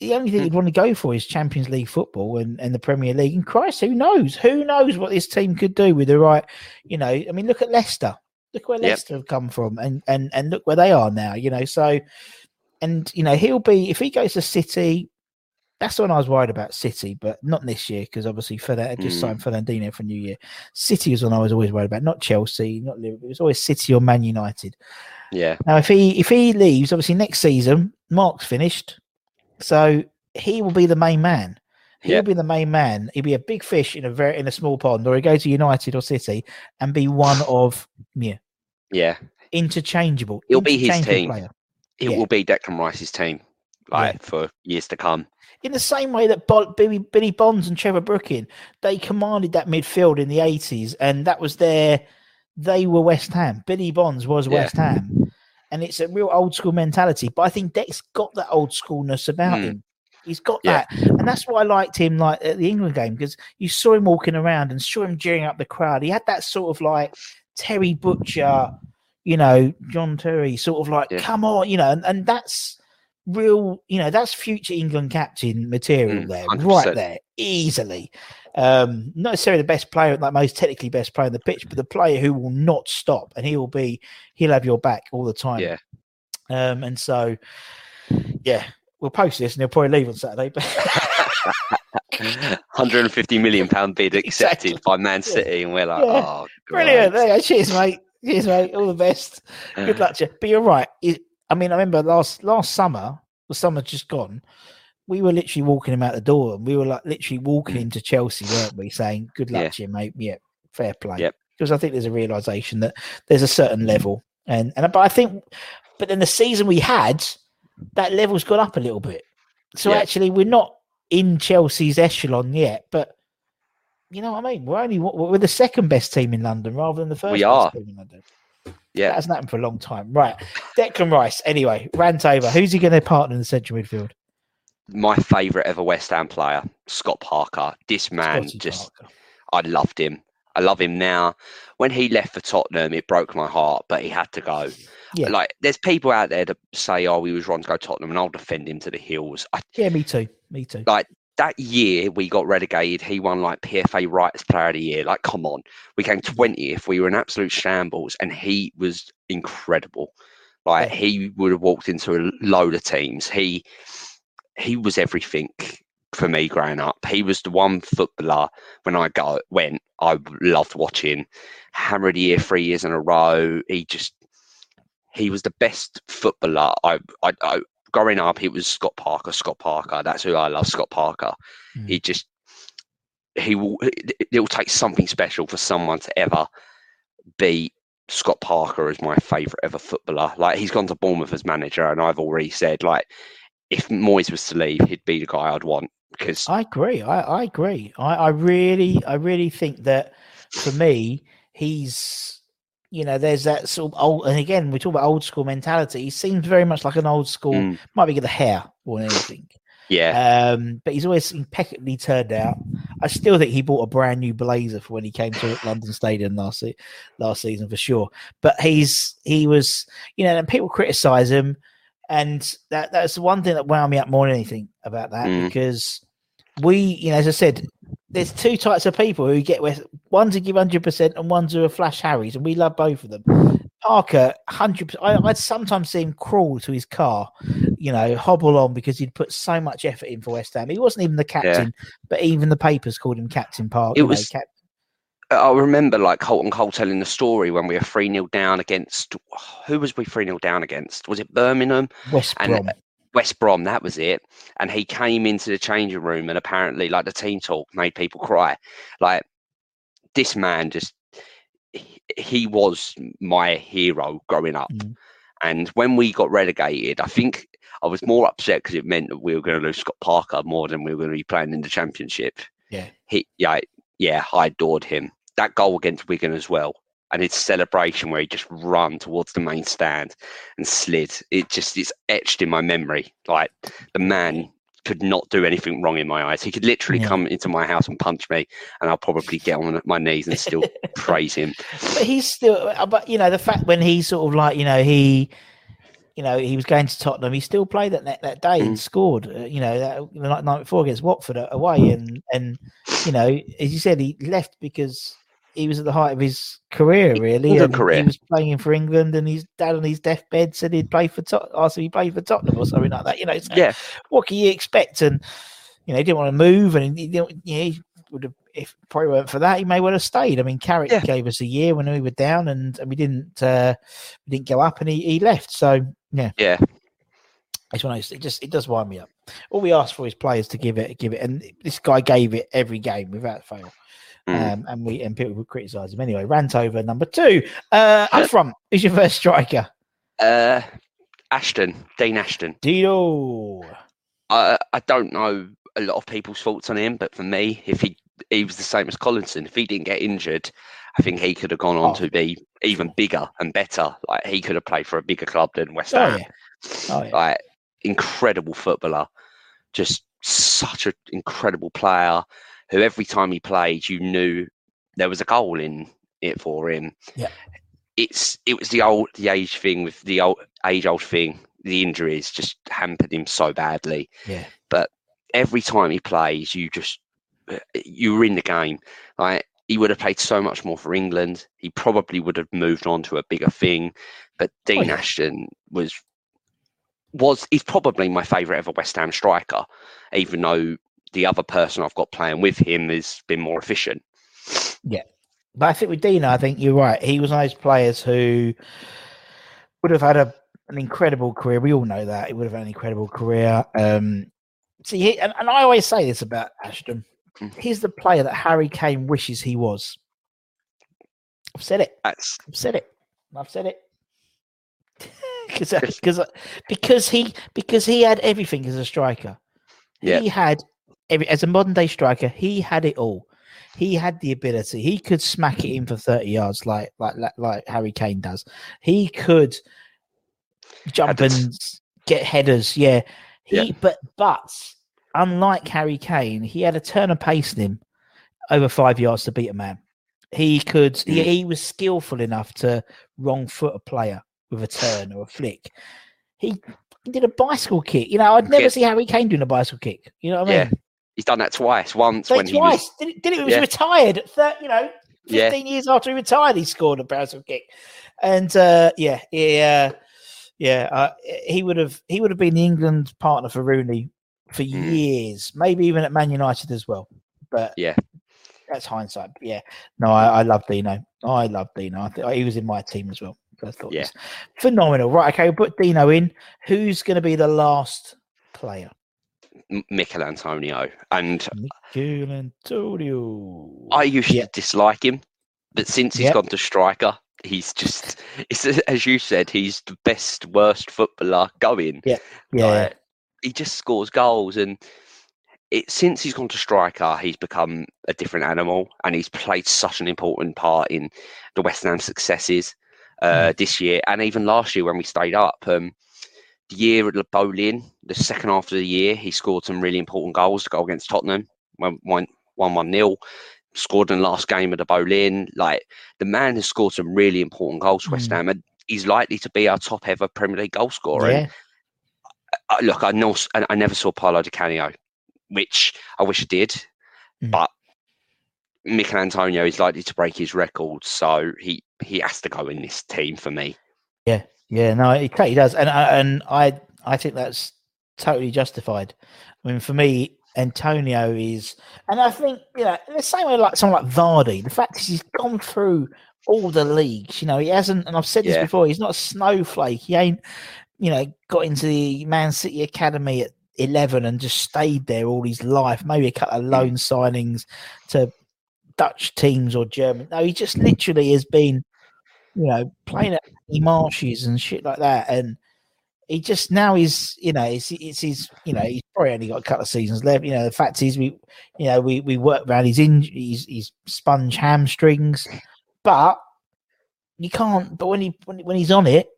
Speaker 4: the only thing he'd hmm. want to go for is Champions League football and, and the Premier League. And Christ, who knows? Who knows what this team could do with the right, you know? I mean, look at Leicester. Look where
Speaker 5: Yep.
Speaker 4: Leicester have come from, and and and look where they are now. You know, so and you know he'll be if he goes to City. That's the one I was worried about City, but not this year because obviously Fernand just
Speaker 5: Mm.
Speaker 4: signed Fernandinho for New Year. City was one I was always worried about, not Chelsea, not Liverpool. It was always City or Man United.
Speaker 5: yeah,
Speaker 4: Now, if he if he leaves, obviously next season, Mark's finished, so he will be the main man. He'll
Speaker 5: Yeah.
Speaker 4: be the main man. He'll be a big fish in a very in a small pond, or he go to United or City and be one of yeah
Speaker 5: yeah.
Speaker 4: interchangeable.
Speaker 5: He'll be his team.
Speaker 4: player.
Speaker 5: It
Speaker 4: Yeah.
Speaker 5: will be Declan Rice's team, like for years to come.
Speaker 4: In the same way that Bo- Billy, Billy Bonds and Trevor Brooking, they commanded that midfield in the eighties, and that was their. They were West Ham. Billy Bonds was
Speaker 5: Yeah.
Speaker 4: West Ham, and it's a real old school mentality. But I think Deck's got that old schoolness about
Speaker 5: Mm.
Speaker 4: him. He's got
Speaker 5: Yeah.
Speaker 4: that, and that's why I liked him. Like at the England game, because you saw him walking around and saw him jeering up the crowd. He had that sort of like Terry Butcher, you know, John Terry, sort of like,
Speaker 5: Yeah.
Speaker 4: come on, you know, and, and that's real, you know, that's future England captain material
Speaker 5: Mm,
Speaker 4: there,
Speaker 5: 100%.
Speaker 4: right there, easily. Um, not necessarily the best player, like most technically best player on the pitch, but the player who will not stop and he will be, he'll have your back all the time.
Speaker 5: Yeah,
Speaker 4: Um, and so, yeah, we'll post this and he'll probably leave on Saturday. But
Speaker 5: 150 million pound bid accepted
Speaker 4: Exactly.
Speaker 5: by Man City, and we're like,
Speaker 4: Yeah.
Speaker 5: oh,
Speaker 4: brilliant. There you go. Cheers, mate. Cheers, mate. All the best. Good luck to you. But you're right. It, I mean, I remember last last summer, the summer just gone. We were literally walking him out the door, and we were like literally walking into Chelsea, weren't we? Saying, "Good luck
Speaker 5: Mm. Yeah.
Speaker 4: to you, mate." Yeah, fair play.
Speaker 5: Yep.
Speaker 4: Because I think there's a realization that there's a certain level, and and but I think, but then the season we had, that level's gone up a little bit. So
Speaker 5: Yeah.
Speaker 4: actually, we're not in Chelsea's echelon yet, but you know what I mean. We're only we're the second best team in London rather than the first.
Speaker 5: We
Speaker 4: best
Speaker 5: are.
Speaker 4: team in London. That
Speaker 5: Yeah,
Speaker 4: hasn't happened for a long time. Right. Declan Rice. Anyway, rant over. Who's he going to partner in the central midfield?
Speaker 5: my favourite ever West Ham player, Scott Parker. This man just
Speaker 4: Parker.
Speaker 5: I loved him. I love him now. When he left for Tottenham, it broke my heart, but he had to go.
Speaker 4: Yeah.
Speaker 5: Like, there's people out there that say, "Oh, he was wrong to go to Tottenham," and I'll defend him to the hills. I,
Speaker 4: Yeah, me too. Me too.
Speaker 5: like that year we got relegated, he won like PFA Writers Player of the Year. Like, come on, we came twentieth. We were in absolute shambles, and he was incredible. Like, he would have walked into a load of teams. He he was everything for me growing up. He was the one footballer when I go went I loved watching. Hammer of the year three years in a row. He just he was the best footballer. I I, I growing up, it was Scott Parker. Scott Parker. That's who I love. Scott Parker.
Speaker 4: Mm.
Speaker 5: He just he will. It, will take something special for someone to ever beat Scott Parker as my favourite ever footballer. Like he's gone to Bournemouth as manager, and I've already said like if Moyes was to leave, he'd be the guy I'd want because
Speaker 4: I agree. I, I agree. I, I really, I really think that for me, he's, you know, there's that sort of old, and again, we talk about old school mentality. He seems very much like an old school,
Speaker 5: Mm.
Speaker 4: might be the hair or anything.
Speaker 5: yeah,
Speaker 4: Um, but he's always impeccably turned out. I still think he bought a brand new blazer for when he came to London Stadium last se- last season for sure. But he's he was you know, and people criticise him, and that that's the one thing that wound me up more than anything about that
Speaker 5: Mm.
Speaker 4: because we, you know, as I said, there's two types of people who get West, ones who give hundred percent and ones who are flash Harrys, and we love both of them. Parker, hundred percent. I'd sometimes see him crawl to his car, you know, hobble on because he'd put so much effort in for West Ham. He wasn't even the captain, but even the papers called him Captain Parker.
Speaker 5: It
Speaker 4: you know,
Speaker 5: was-
Speaker 4: cap-
Speaker 5: I remember like Carlton Cole telling the story when we were 3 0 down against who was we 3 0 down against? Was it Birmingham?
Speaker 4: West
Speaker 5: and-
Speaker 4: Brom.
Speaker 5: West Brom, that was it. And he came into the changing room and apparently like the team talk made people cry. Like this man just he, was my hero growing up.
Speaker 4: Mm.
Speaker 5: And when we got relegated, I think I was more upset because it meant that we were going to lose Scott Parker more than we were going to be playing in the championship.
Speaker 4: Yeah.
Speaker 5: He yeah, yeah, I adored him. That goal against Wigan as well. And his celebration where he just run towards the main stand and slid. It just it's etched in my memory. Like the man could not do anything wrong in my eyes. He could literally
Speaker 4: Yeah.
Speaker 5: come into my house and punch me, and I'll probably get on my knees and still praise him.
Speaker 4: but he's still uh, but you know the fact when he sort of like you know he you know he was going to Tottenham he still played that that, that day and
Speaker 5: Mm.
Speaker 4: scored uh, you know that the night night before against Watford uh, away and and you know as you said he left because he was at the height of his career really and
Speaker 5: career.
Speaker 4: he was playing for England and his dad on his deathbed said he'd play for Tot- asked if he played for Tottenham or something like that you know so
Speaker 5: Yeah,
Speaker 4: what can you expect? And you know, he didn't want to move, and he didn't. You know, he would have if probably weren't for that, he may well have stayed. I mean, Carrick
Speaker 5: Yeah.
Speaker 4: gave us a year when we were down, and, and we didn't uh, we didn't go up, and he, he left. So yeah,
Speaker 5: yeah,
Speaker 4: it's one of those. It just it does wind me up. All we ask for is players to give it, give it, and this guy gave it every game without fail.
Speaker 5: Mm.
Speaker 4: Um, and we and people would criticise him anyway. Rant over number two. Uh, up front is your first striker,
Speaker 5: Uh, Ashton, Dean Ashton.
Speaker 4: Dino.
Speaker 5: I I don't know a lot of people's thoughts on him, but for me, if he he was the same as Collison, if he didn't get injured, I think he could have gone on
Speaker 4: Oh.
Speaker 5: to be even bigger and better. Like he could have played for a bigger club than West
Speaker 4: Oh
Speaker 5: Ham.
Speaker 4: yeah, oh yeah.
Speaker 5: Like incredible footballer, just such an incredible player. Who every time he played, you knew there was a goal in it for him.
Speaker 4: Yeah.
Speaker 5: It's it was the old the age thing with the old age old thing. The injuries just hampered him so badly
Speaker 4: Yeah.
Speaker 5: But every time he plays, you just uh, you were in the game. Like he would have played so much more for England. He probably would have moved on to a bigger thing. But Dean
Speaker 4: yeah.
Speaker 5: Ashton was was he's probably my favourite ever West Ham striker, even though the other person I've got playing with him has been more efficient. Yeah.
Speaker 4: But I think with Dino, I think you're right. He was one of those players who would have had a, an incredible career. We all know that he would have had an incredible career. Um, see, he, and, and I always say this about Ashton.
Speaker 5: Mm.
Speaker 4: He's the player that Harry Kane wishes he was. I've said it.
Speaker 5: That's
Speaker 4: I've said it. I've said it. Because because because he because he had everything as a striker.
Speaker 5: Yeah.
Speaker 4: He had as a modern day striker. He had it all. He had the ability. He could smack it in for thirty yards like like like, like Harry Kane does. He could jump and get headers. Yeah. He
Speaker 5: Yeah.
Speaker 4: but but unlike Harry Kane, he had a turn of pace in him over five yards to beat a man. He could. He,
Speaker 5: Mm.
Speaker 4: he was skillful enough to wrong foot a player with a turn or a flick. He, did a bicycle kick. You know, I'd never
Speaker 5: Yeah.
Speaker 4: see Harry Kane doing a bicycle kick. You know what I
Speaker 5: yeah. He's done that twice. Once when he
Speaker 4: twice.
Speaker 5: was
Speaker 4: Did it, did it when he was
Speaker 5: Yeah.
Speaker 4: retired 30, you know,
Speaker 5: Yeah.
Speaker 4: 15 years after he retired, he scored a bicycle kick. And uh, yeah, yeah, yeah. Uh, he would have he would have been the England partner for Rooney for
Speaker 5: Mm.
Speaker 4: years, maybe even at Man United as well. But
Speaker 5: Yeah.
Speaker 4: that's hindsight. But yeah, no, I, I love Dino. I love Dino. I think he was in my team as well. So I thought it
Speaker 5: Yeah.
Speaker 4: phenomenal. Right, okay, we'll put Dino in. Who's going to be the last player?
Speaker 5: M- Michail Antonio, and
Speaker 4: Michail Antonio.
Speaker 5: I used
Speaker 4: Yeah.
Speaker 5: to dislike him, but since he's
Speaker 4: Yep.
Speaker 5: gone to striker, he's just it's as you said, he's the best worst footballer going.
Speaker 4: Yeah.
Speaker 5: Like, he just scores goals, and it since he's gone to striker, he's become a different animal, and he's played such an important part in the West Ham successes uh, this year and even last year when we stayed up. Um, the year at the Boleyn, the second half of the year, he scored some really important goals to go against Tottenham when one one nil. Scored in the last game of the Boleyn. Like the man has scored some really important goals West
Speaker 4: Mm.
Speaker 5: Ham, and he's likely to be our top ever Premier League goal scorer.
Speaker 4: Yeah.
Speaker 5: Uh, look, I know I I never saw Paulo Di Canio, which I wish I did,
Speaker 4: Mm.
Speaker 5: but Michail Antonio is likely to break his record, so he he has to go in this team for me.
Speaker 4: Yeah, yeah, no, he, he does, and I- and I I think that's totally justified. I mean, for me, Antonio is, and I think you know, in the same way like someone like Vardy, the fact is he's gone through all the leagues. You know, he hasn't, and I've said this
Speaker 5: Yeah.
Speaker 4: before. He's not a snowflake. He ain't, you know, got into the Man City academy at eleven and just stayed there all his life. Maybe a couple of loan signings to Dutch teams or German. No, he just literally has been, you know, playing at the marshes and shit like that. And he just now he's, you know, it's, it's his, you know, he's probably only got a couple of seasons left. You know, the fact is, we, you know, we we work around his injuries, his sponge hamstrings, but you can't. But when he when, when he's on it,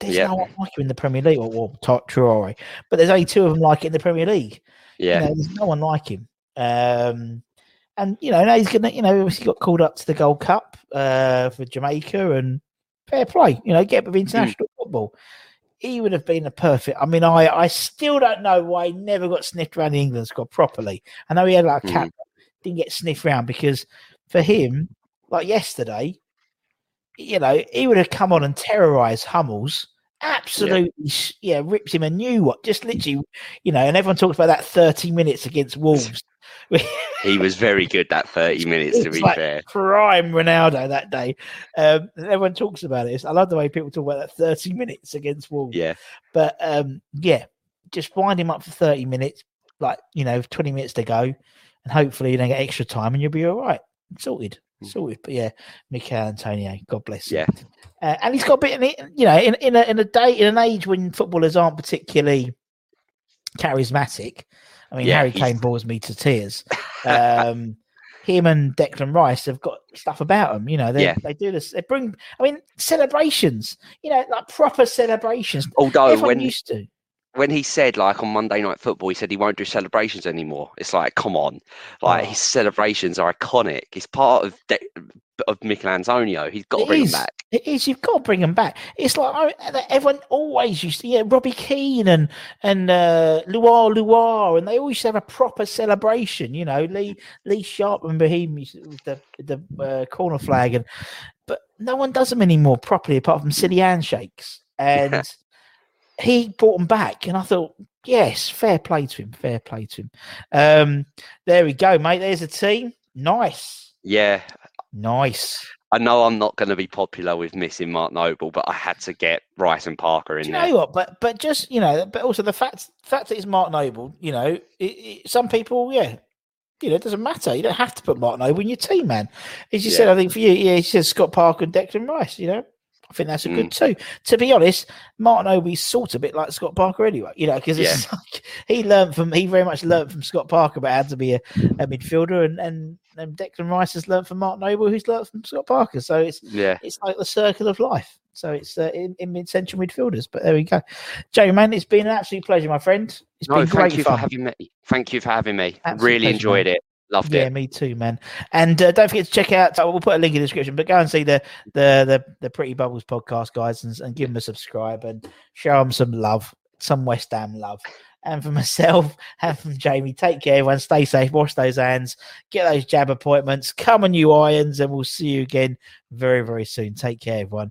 Speaker 4: there's
Speaker 5: Yeah.
Speaker 4: no one like him in the Premier League. Or Ta- Traore, but there's only two of them like it in the Premier League.
Speaker 5: Yeah,
Speaker 4: You know, there's no one like him. Um, and you know, now he's gonna, you know, he got called up to the Gold Cup uh, for Jamaica, and fair play. You know, get with mm-hmm. international football. He would have been a perfect. I mean, I I still don't know why he never got sniffed around the England squad properly. I know he had like a mm-hmm. cap, didn't get sniffed around because for him, like yesterday, you know, he would have come on and terrorized Hummels. Absolutely, sh yeah, ripped him a new one. Just literally, you know, and everyone talks about that 30 minutes against Wolves.
Speaker 5: He was very good that thirty minutes. To be
Speaker 4: like
Speaker 5: fair,
Speaker 4: prime Ronaldo that day. Um, everyone talks about it. I love the way people talk about that 30 minutes against Wolves.
Speaker 5: yeah,
Speaker 4: But um, yeah, just wind him up for 30 minutes, like, you know, 20 minutes to go. And hopefully you don't get extra time and you'll be all right. Sorted. Sorted. But yeah, Michail Antonio, God bless him.
Speaker 5: yeah,
Speaker 4: Uh, and he's got a bit, in it- you know, in in a, in a day in an age when footballers aren't particularly charismatic. I mean,
Speaker 5: Yeah,
Speaker 4: Harry
Speaker 5: he's-
Speaker 4: Kane bores me to tears. Um, him and Declan Rice have got stuff about them. You know, they
Speaker 5: Yeah.
Speaker 4: they do this. They bring. I mean, celebrations. You know, like proper celebrations.
Speaker 5: Although
Speaker 4: Everyone
Speaker 5: when
Speaker 4: used to.
Speaker 5: When he said like on Monday Night Football, he said he won't do celebrations anymore. It's like, come on, like
Speaker 4: Oh.
Speaker 5: his celebrations are iconic. It's part of De- of Michail Antonio. He's got to
Speaker 4: It
Speaker 5: bring
Speaker 4: is.
Speaker 5: him back.
Speaker 4: It is. You've got to bring them back. It's like everyone always used to. Yeah, Robbie Keane and and uh, Lua Lua, and they always have a proper celebration. You know, Lee Lee Sharpe and Bohemian with the the uh, corner flag, and but no one does them anymore properly apart from silly handshakes. And he brought them back, and I thought, yes, fair play to him. Fair play to him. Um, there we go, mate. There's a team. Nice,
Speaker 5: Yeah,
Speaker 4: nice.
Speaker 5: I know I'm not going to be popular with missing Mark Noble, but I had to get Rice and Parker in
Speaker 4: Do you
Speaker 5: there.
Speaker 4: know what? But but just you know, but also the fact fact that it's Mark Noble, you know, it, it, some people, yeah, you know, it doesn't matter. You don't have to put Mark Noble in your team, man. As you said, I think for you, yeah, he said Scott Parker and Declan Rice. You know, I think that's a good too. To be honest, Martin Noble's sort of a bit like Scott Parker anyway. You know, because it's like he learned from he very much learned from Scott Parker about how to be a, a midfielder, and and and Declan Rice has learned from Mark Noble, who's learned from Scott Parker. So it's
Speaker 5: Yeah,
Speaker 4: it's like the circle of life. So it's uh, in, in mid central midfielders. But there we go. Jamie, man, it's been an absolute pleasure, my friend. It's
Speaker 5: no,
Speaker 4: been great.
Speaker 5: thank
Speaker 4: great
Speaker 5: you
Speaker 4: fun.
Speaker 5: for having me. Thank you for having me.
Speaker 4: Absolute
Speaker 5: really
Speaker 4: pleasure,
Speaker 5: enjoyed
Speaker 4: man.
Speaker 5: it. Loved
Speaker 4: yeah,
Speaker 5: it.
Speaker 4: me too, man. And uh, don't forget to check out. We'll put a link in the description, but go and see the the the, the Pretty Bubbles podcast, guys, and, and give them a subscribe and show them some love, some West Ham love. And for myself and from Jamie, take care, everyone. Stay safe, wash those hands, get those jab appointments, come on, you irons, and we'll see you again very, very soon. Take care, everyone.